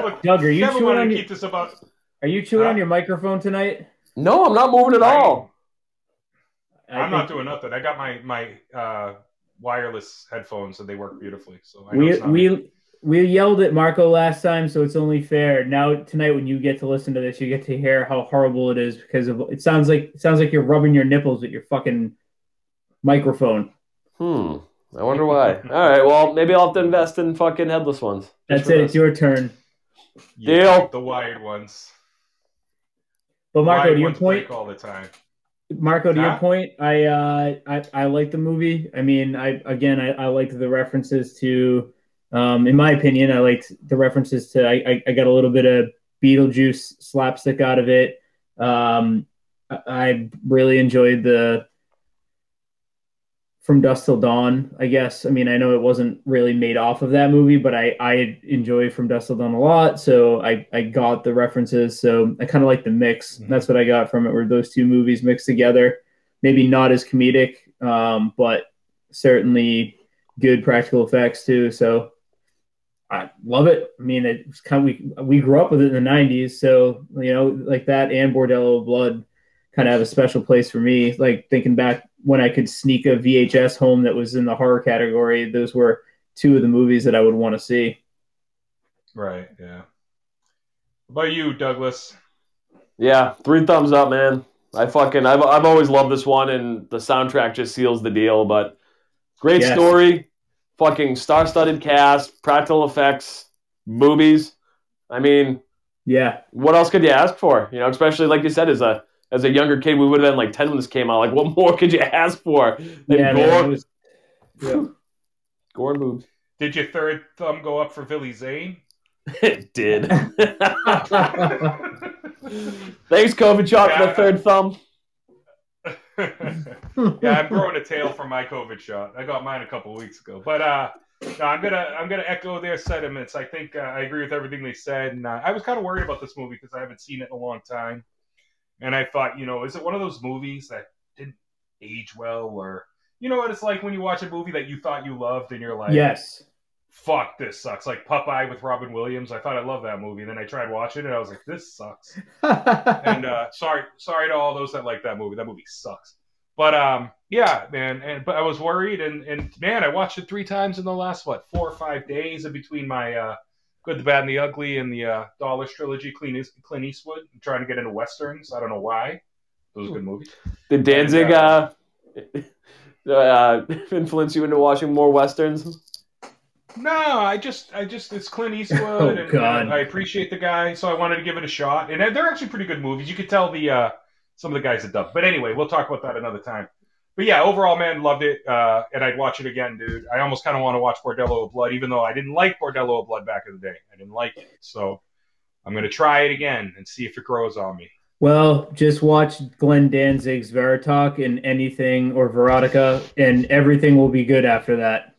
Look, Doug, are you Kevin chewing wanted on to your, keep this about. Are you chewing Huh? on your microphone tonight? no, I'm not moving at all. I I'm not doing nothing. I got my my uh, wireless headphones and they work beautifully. So I know We it's me. we we yelled at Marco last time, so it's only fair. Now tonight, when you get to listen to this, you get to hear how horrible it is because of it sounds like it sounds like you're rubbing your nipples with your fucking microphone. Hmm. I wonder why. All right. Well, maybe I'll have to invest in fucking headless ones. Just That's it. this. It's your turn. Yeah, Deal. the wired ones. But Marco, Wired to your point, all the time. Marco, to your point, I uh, I I like the movie. I mean, I again, I, I liked the references to, um, in my opinion, I liked the references to. I, I, I got a little bit of Beetlejuice slapstick out of it. Um, I, I really enjoyed the From Dusk Till Dawn. I guess. I mean, I know it wasn't really made off of that movie, but I I enjoy From Dusk Till Dawn a lot. So I I got the references. So I kind of like the mix. Mhm. That's what I got from it. Were those two movies mixed together? Maybe not as comedic, um, but certainly good practical effects too. So I love it. I mean, it's kind of we we grew up with it in the '90s, so you know, like that and Bordello of Blood kind of have a special place for me. Like thinking back when I could sneak a VHS home that was in the horror category, those were two of the movies that I would want to see. Right. Yeah. What about you, Douglas? Yeah, three thumbs up, man. I fucking I've I've always loved this one, and the soundtrack just seals the deal. But great Yes. story, fucking star-studded cast, practical effects, boobies. I mean, Yeah, what else could you ask for? You know, especially like you said, is a as a younger kid, we would have been like ten when this came out. Like, what more could you ask for than yeah, gore, man, was, yeah. gore and boobs? Did your third thumb go up for Billy Zane? it did. Thanks, COVID shot, for the third thumb. yeah, I'm growing a tail from my COVID shot. I got mine a couple weeks ago, but uh, no, I'm gonna I'm gonna echo their sentiments. I think uh, I agree with everything they said, and uh, I was kind of worried about this movie because I haven't seen it in a long time, and I thought, you know, is it one of those movies that didn't age well, or you know what it's like when you watch a movie that you thought you loved and you're like, yes, fuck, this sucks. Like Popeye with Robin Williams. I thought I loved that movie. Then I tried watching it. and I was like, this sucks. and uh, sorry, sorry to all those that like that movie. That movie sucks. But um, yeah, man. And but I was worried, and and man, I watched it three times in the last what four or five days, in between my uh, Good, the Bad, and the Ugly, and the uh, Dollars trilogy, Clint, Clint Eastwood. I'm trying to get into westerns. I don't know why. Those are good movies. Did Danzig And, uh, uh, influence you into watching more westerns? No, I just, I just, it's Clint Eastwood, Oh, and, and I appreciate the guy, so I wanted to give it a shot. And they're actually pretty good movies. You could tell the uh, some of the guys that dubbed. But anyway, we'll talk about that another time. But yeah, overall, man, loved it, uh, and I'd watch it again, dude. I almost kind of want to watch Bordello of Blood, even though I didn't like Bordello of Blood back in the day. I didn't like it, so I'm gonna try it again and see if it grows on me. Well, just watch Glenn Danzig's Verotika and anything or Veronica, and everything will be good after that.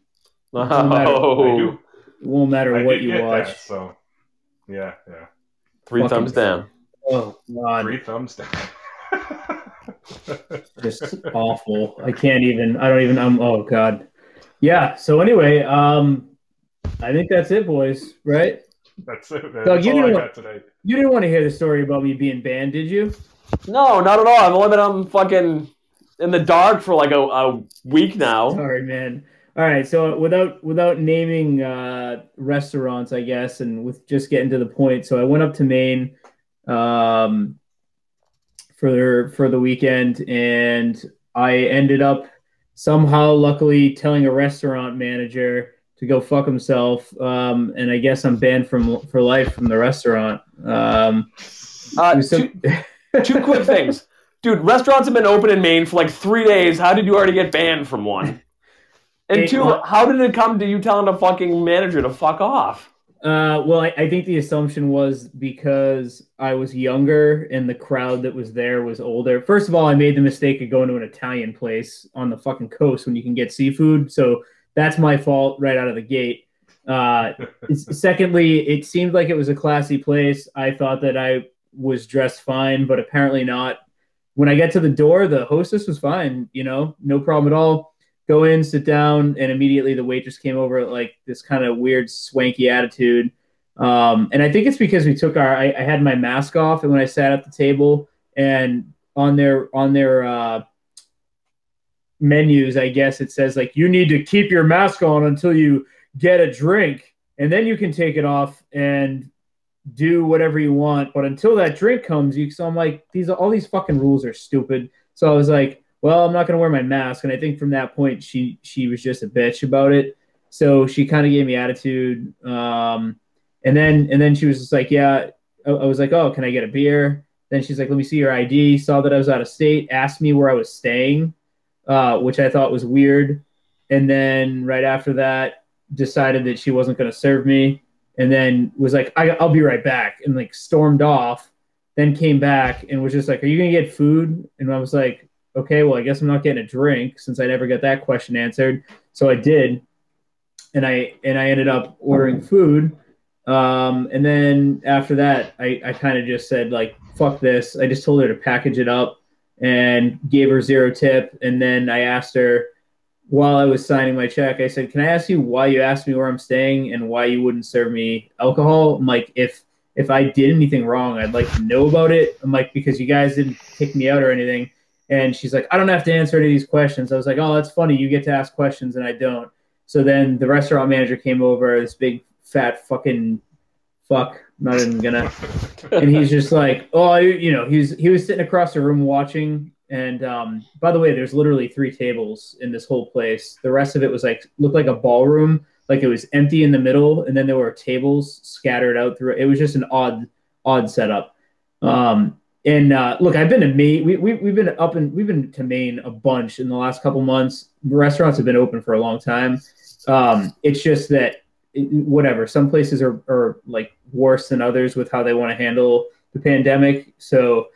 No matter- I Oh, won't matter I what you watch. that, so yeah, yeah. three Fucking- thumbs down. Oh God, Three thumbs down. just awful. I can't even. I don't even. I'm. Oh God. Yeah. So anyway, um, I think that's it, boys. Right? That's it. Man. Doug, That's you all didn't got today. You didn't want to hear the story about me being banned, did you? No, not at all. I've only been on fucking in the dark for like a, a week now. Sorry, man. All right, so without without naming uh, restaurants, I guess, and with just getting to the point, so I went up to Maine um, for for the weekend, and I ended up somehow, luckily, telling a restaurant manager to go fuck himself, um, and I guess I'm banned from for life from the restaurant. Um, Uh, so- two, two quick things. Dude, restaurants have been open in Maine for like three days. How did you already get banned from one? And two, how did it come to you telling a fucking manager to fuck off? Uh, well, I, I think the assumption was because I was younger and the crowd that was there was older. First of all, I made the mistake of going to an Italian place on the fucking coast when you can get seafood. So that's my fault right out of the gate. Uh, secondly, it seemed like it was a classy place. I thought that I was dressed fine, but apparently not. When I get to the door, the hostess was fine, you know, no problem at all go in, sit down, and immediately the waitress came over like this kind of weird swanky attitude. Um, and I think it's because we took our I, I had my mask off and when I sat at the table and on their on their uh, menus, I guess it says like you need to keep your mask on until you get a drink and then you can take it off and do whatever you want. But until that drink comes, you so I'm like, these all these fucking rules are stupid. So I was like, well, I'm not gonna wear my mask. And I think from that point she she was just a bitch about it. So she kind of gave me attitude. Um and then and then she was just like, Yeah, I, I was like, Oh, can I get a beer? Then she's like, Let me see your ID, saw that I was out of state, asked me where I was staying, uh, which I thought was weird. And then right after that, decided that she wasn't gonna serve me and then was like, I, I'll be right back, and like stormed off. Then came back and was just like, Are you gonna get food? And I was like, Okay, well, I guess I'm not getting a drink since I never got that question answered. So I did, and I and I ended up ordering food. Um, and then after that, I, I kind of just said like, fuck this. I just told her to package it up and gave her zero tip. And then I asked her while I was signing my check, I said, "Can I ask you why you asked me where I'm staying and why you wouldn't serve me alcohol?" I'm like, if if I did anything wrong, I'd like to know about it. I'm like, because you guys didn't kick me out or anything. And she's like, I don't have to answer any of these questions. I was like, oh, that's funny. You get to ask questions and I don't. So then the restaurant manager came over, this big fat fucking fuck. I'm not even gonna and he's just like, oh, you, know, he's he was sitting across the room watching. And um, by the way, there's literally three tables in this whole place. The rest of it was like looked like a ballroom, like it was empty in the middle, and then there were tables scattered out through. It was just an odd, odd setup. Um, and uh, look, I've been to Maine. We, we we've been up and we've been to Maine a bunch in the last couple months. Restaurants have been open for a long time. Um, it's just that it, whatever. Some places are, are like worse than others with how they want to handle the pandemic. So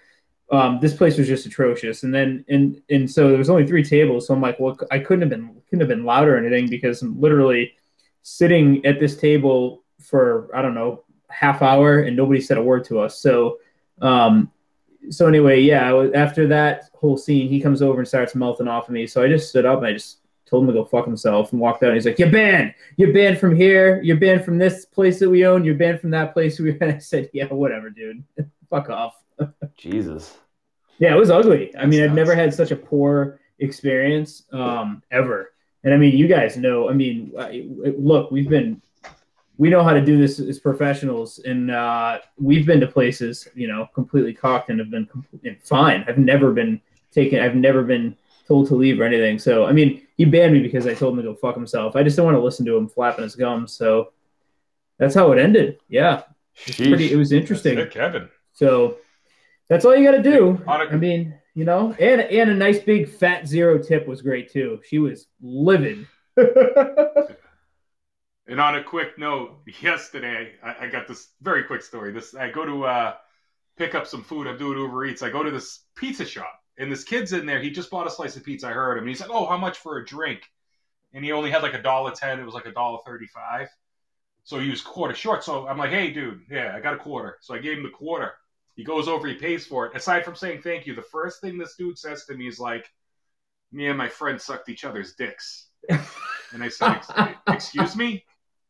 um, this place was just atrocious. And then and and so there was only three tables. So I'm like, well, I couldn't have been couldn't have been louder or anything because I'm literally sitting at this table for I don't know half hour and nobody said a word to us. So um, so anyway, yeah. After that whole scene, he comes over and starts melting off of me. So I just stood up and I just told him to go fuck himself and walked out. And he's like, "You're banned. You're banned from here. You're banned from this place that we own. You're banned from that place we." And I said, "Yeah, whatever, dude. fuck off." Jesus. Yeah, it was ugly. I mean, I've never had such a poor experience um, ever. And I mean, you guys know. I mean, I- look, we've been, we know how to do this as professionals, and uh, we've been to places, you know, completely cocked and have been and fine. I've never been taken. I've never been told to leave or anything. So, I mean, he banned me because I told him to go fuck himself. I just don't want to listen to him flapping his gums. So that's how it ended. Yeah, it's pretty. It was interesting. It, Kevin. So that's all you got to do. A- I mean, you know, and and a nice big fat zero tip was great too. She was livid. And on a quick note, yesterday I, I got this very quick story. This I go to uh, pick up some food. I'm doing Uber Eats. I go to this pizza shop, and this kid's in there. He just bought a slice of pizza. I heard him. And he's like, "Oh, how much for a drink?" And he only had like a dollar ten. It was like a dollar thirty-five. So he was quarter short. So I'm like, "Hey, dude, yeah, I got a quarter." So I gave him the quarter. He goes over. He pays for it. Aside from saying thank you, the first thing this dude says to me is like, "Me and my friend sucked each other's dicks." And I said, "Excuse me."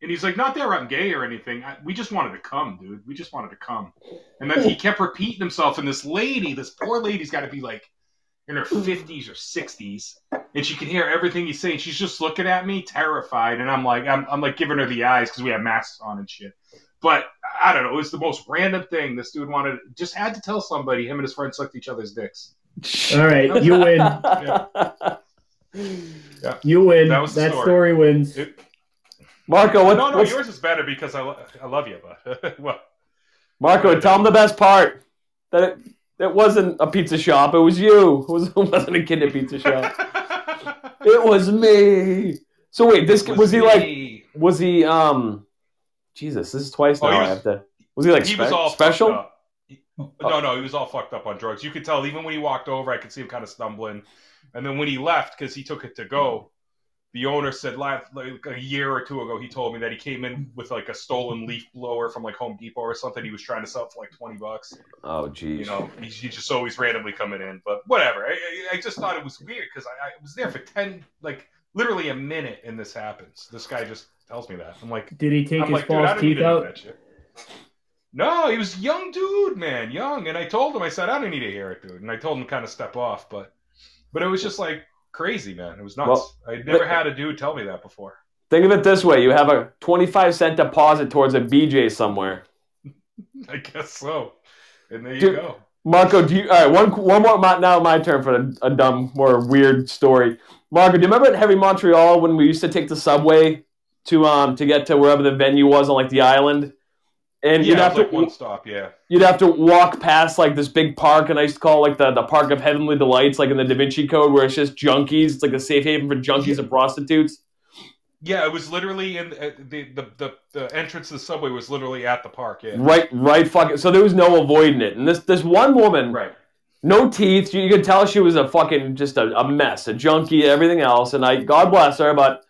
And he's like, not that I'm gay or anything. I, we just wanted to come, dude. We just wanted to come. And then he kept repeating himself. And this lady, this poor lady's got to be like in her 50s or 60s, and she can hear everything he's saying. She's just looking at me, terrified, and I'm like, I'm, I'm like giving her the eyes because we have masks on and shit. But I don't know, it was the most random thing. This dude wanted, just had to tell somebody. Him and his friend sucked each other's dicks. All right, you win. You win. That was the that story. story, wins. It- Marco, what, no, no, what's- yours is better because I, I love you, but what? Marco, tell him the best part. That it, it wasn't a pizza shop. It was you. It, was, it wasn't a kid at pizza shop. It was me. So wait, this was, he like? Was he um? Jesus, this is twice Oh, now. he I was- have to. Was he like he spe- was all special? He- No, no, he was all fucked up on drugs. You could tell even when he walked over, I could see him kind of stumbling. And then when he left, because he took it to go, the owner said last, like a year or two ago, he told me that he came in with like a stolen leaf blower from like Home Depot or something. He was trying to sell it for like twenty bucks. Oh, geez. You know, he's, he's just always randomly coming in. But whatever. I, I, I just thought it was weird because I, I was there for ten, like literally a minute, and this happens. This guy just tells me that. I'm like. Did he take I'm his like, false teeth out? No, he was a young dude, man, young. And I told him, I said, I don't need to hear it, dude. And I told him to kind of step off, but but it was just like crazy, man. It was nuts. Well, I'd never had a dude tell me that before. Think of it this way: you have a twenty-five cent deposit towards a BJ somewhere. I guess so. And there you go. Marco, do you? All right, one one more. My, now my turn for a, a dumb, more weird story. Marco, do you remember at Heavy Montreal when we used to take the subway to um to get to wherever the venue was on like the island, and Yeah, you'd have to like one stop, yeah. you'd have to walk past like this big park, and I used to call it like the the Park of Heavenly Delights, like in the Da Vinci Code, where it's just junkies. It's like a safe haven for junkies and prostitutes. Yeah, it was literally in uh, the, the the the entrance to the subway was literally at the park, yeah. Right, right, fucking. So there was no avoiding it. And this this one woman, Right. no teeth. You, you could tell she was a fucking just a, a mess, a junkie, everything else. And I, God bless her, but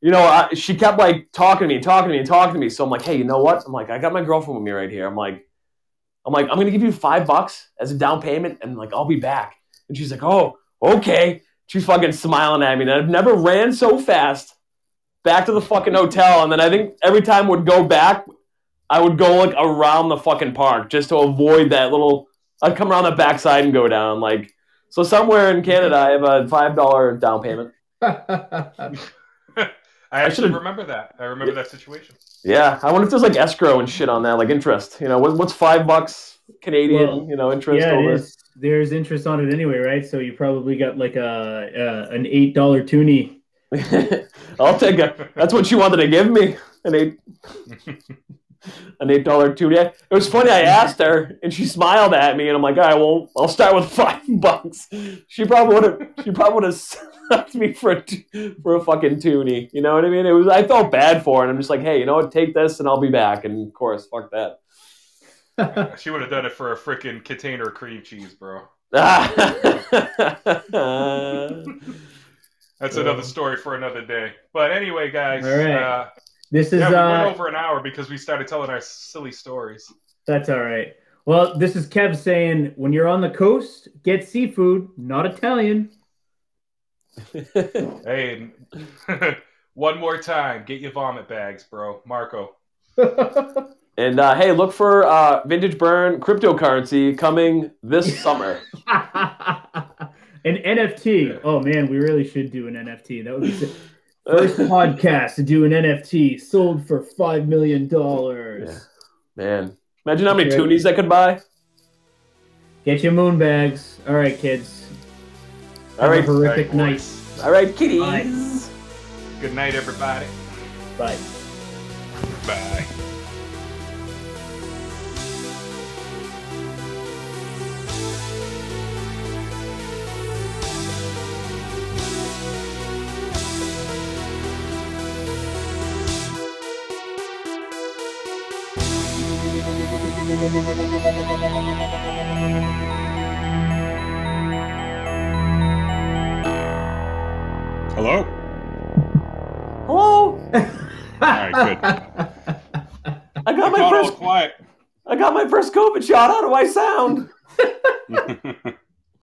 you know, I, she kept like talking to me, talking to me, and talking to me. So I'm like, hey, you know what? I'm like, I got my girlfriend with me right here. I'm like, I'm like, I'm gonna give you five bucks as a down payment, and like, I'll be back. And she's like, oh, okay. She's fucking smiling at me, and I've never ran so fast back to the fucking hotel. And then I think every time would go back, I would go like around the fucking park just to avoid that little. I'd come around the backside and go down. Like so, somewhere in Canada, I have a five dollar down payment. I actually should've- remember that. I remember that situation. Yeah, I wonder if there's like escrow and shit on that, like interest. You know, what, what's five bucks Canadian? Well, you know, interest yeah, over. There's interest on it anyway, right? So you probably got like a, a an eight dollar toonie. I'll take it. That's what she wanted to give me. An eight, an eight dollar two. Yeah, it was funny. I asked her, and she smiled at me, and I'm like, "All right, well, I'll start with five bucks." She probably would have. She probably would have slapped me for a t- for a fucking toonie. You know what I mean? It was. I felt bad for it. I'm just like, hey, you know what? Take this, and I'll be back. And of course, fuck that. She would have done it for a freaking container of cream cheese, bro. That's another story for another day. But anyway, guys, All right. uh, This is yeah, we uh, went over an hour because we started telling our silly stories. That's all right. Well, this is Kev saying when you're on the coast, get seafood, not Italian. Hey, one more time, get your vomit bags, bro. Marco. and uh, hey, look for uh, Vintage Burn cryptocurrency coming this summer. an NFT. Oh man, we really should do an NFT. That would be the first podcast to do an NFT sold for five million dollars. Man, imagine how many Okay. toonies I could buy. Get your moon bags. All right, kids. All Have a horrific Right, night. all right, kitties. Bye. Good night, everybody. Bye. Bye. Hello. Hello. right, good. I got my first. quiet. I got my first COVID shot. How do I sound?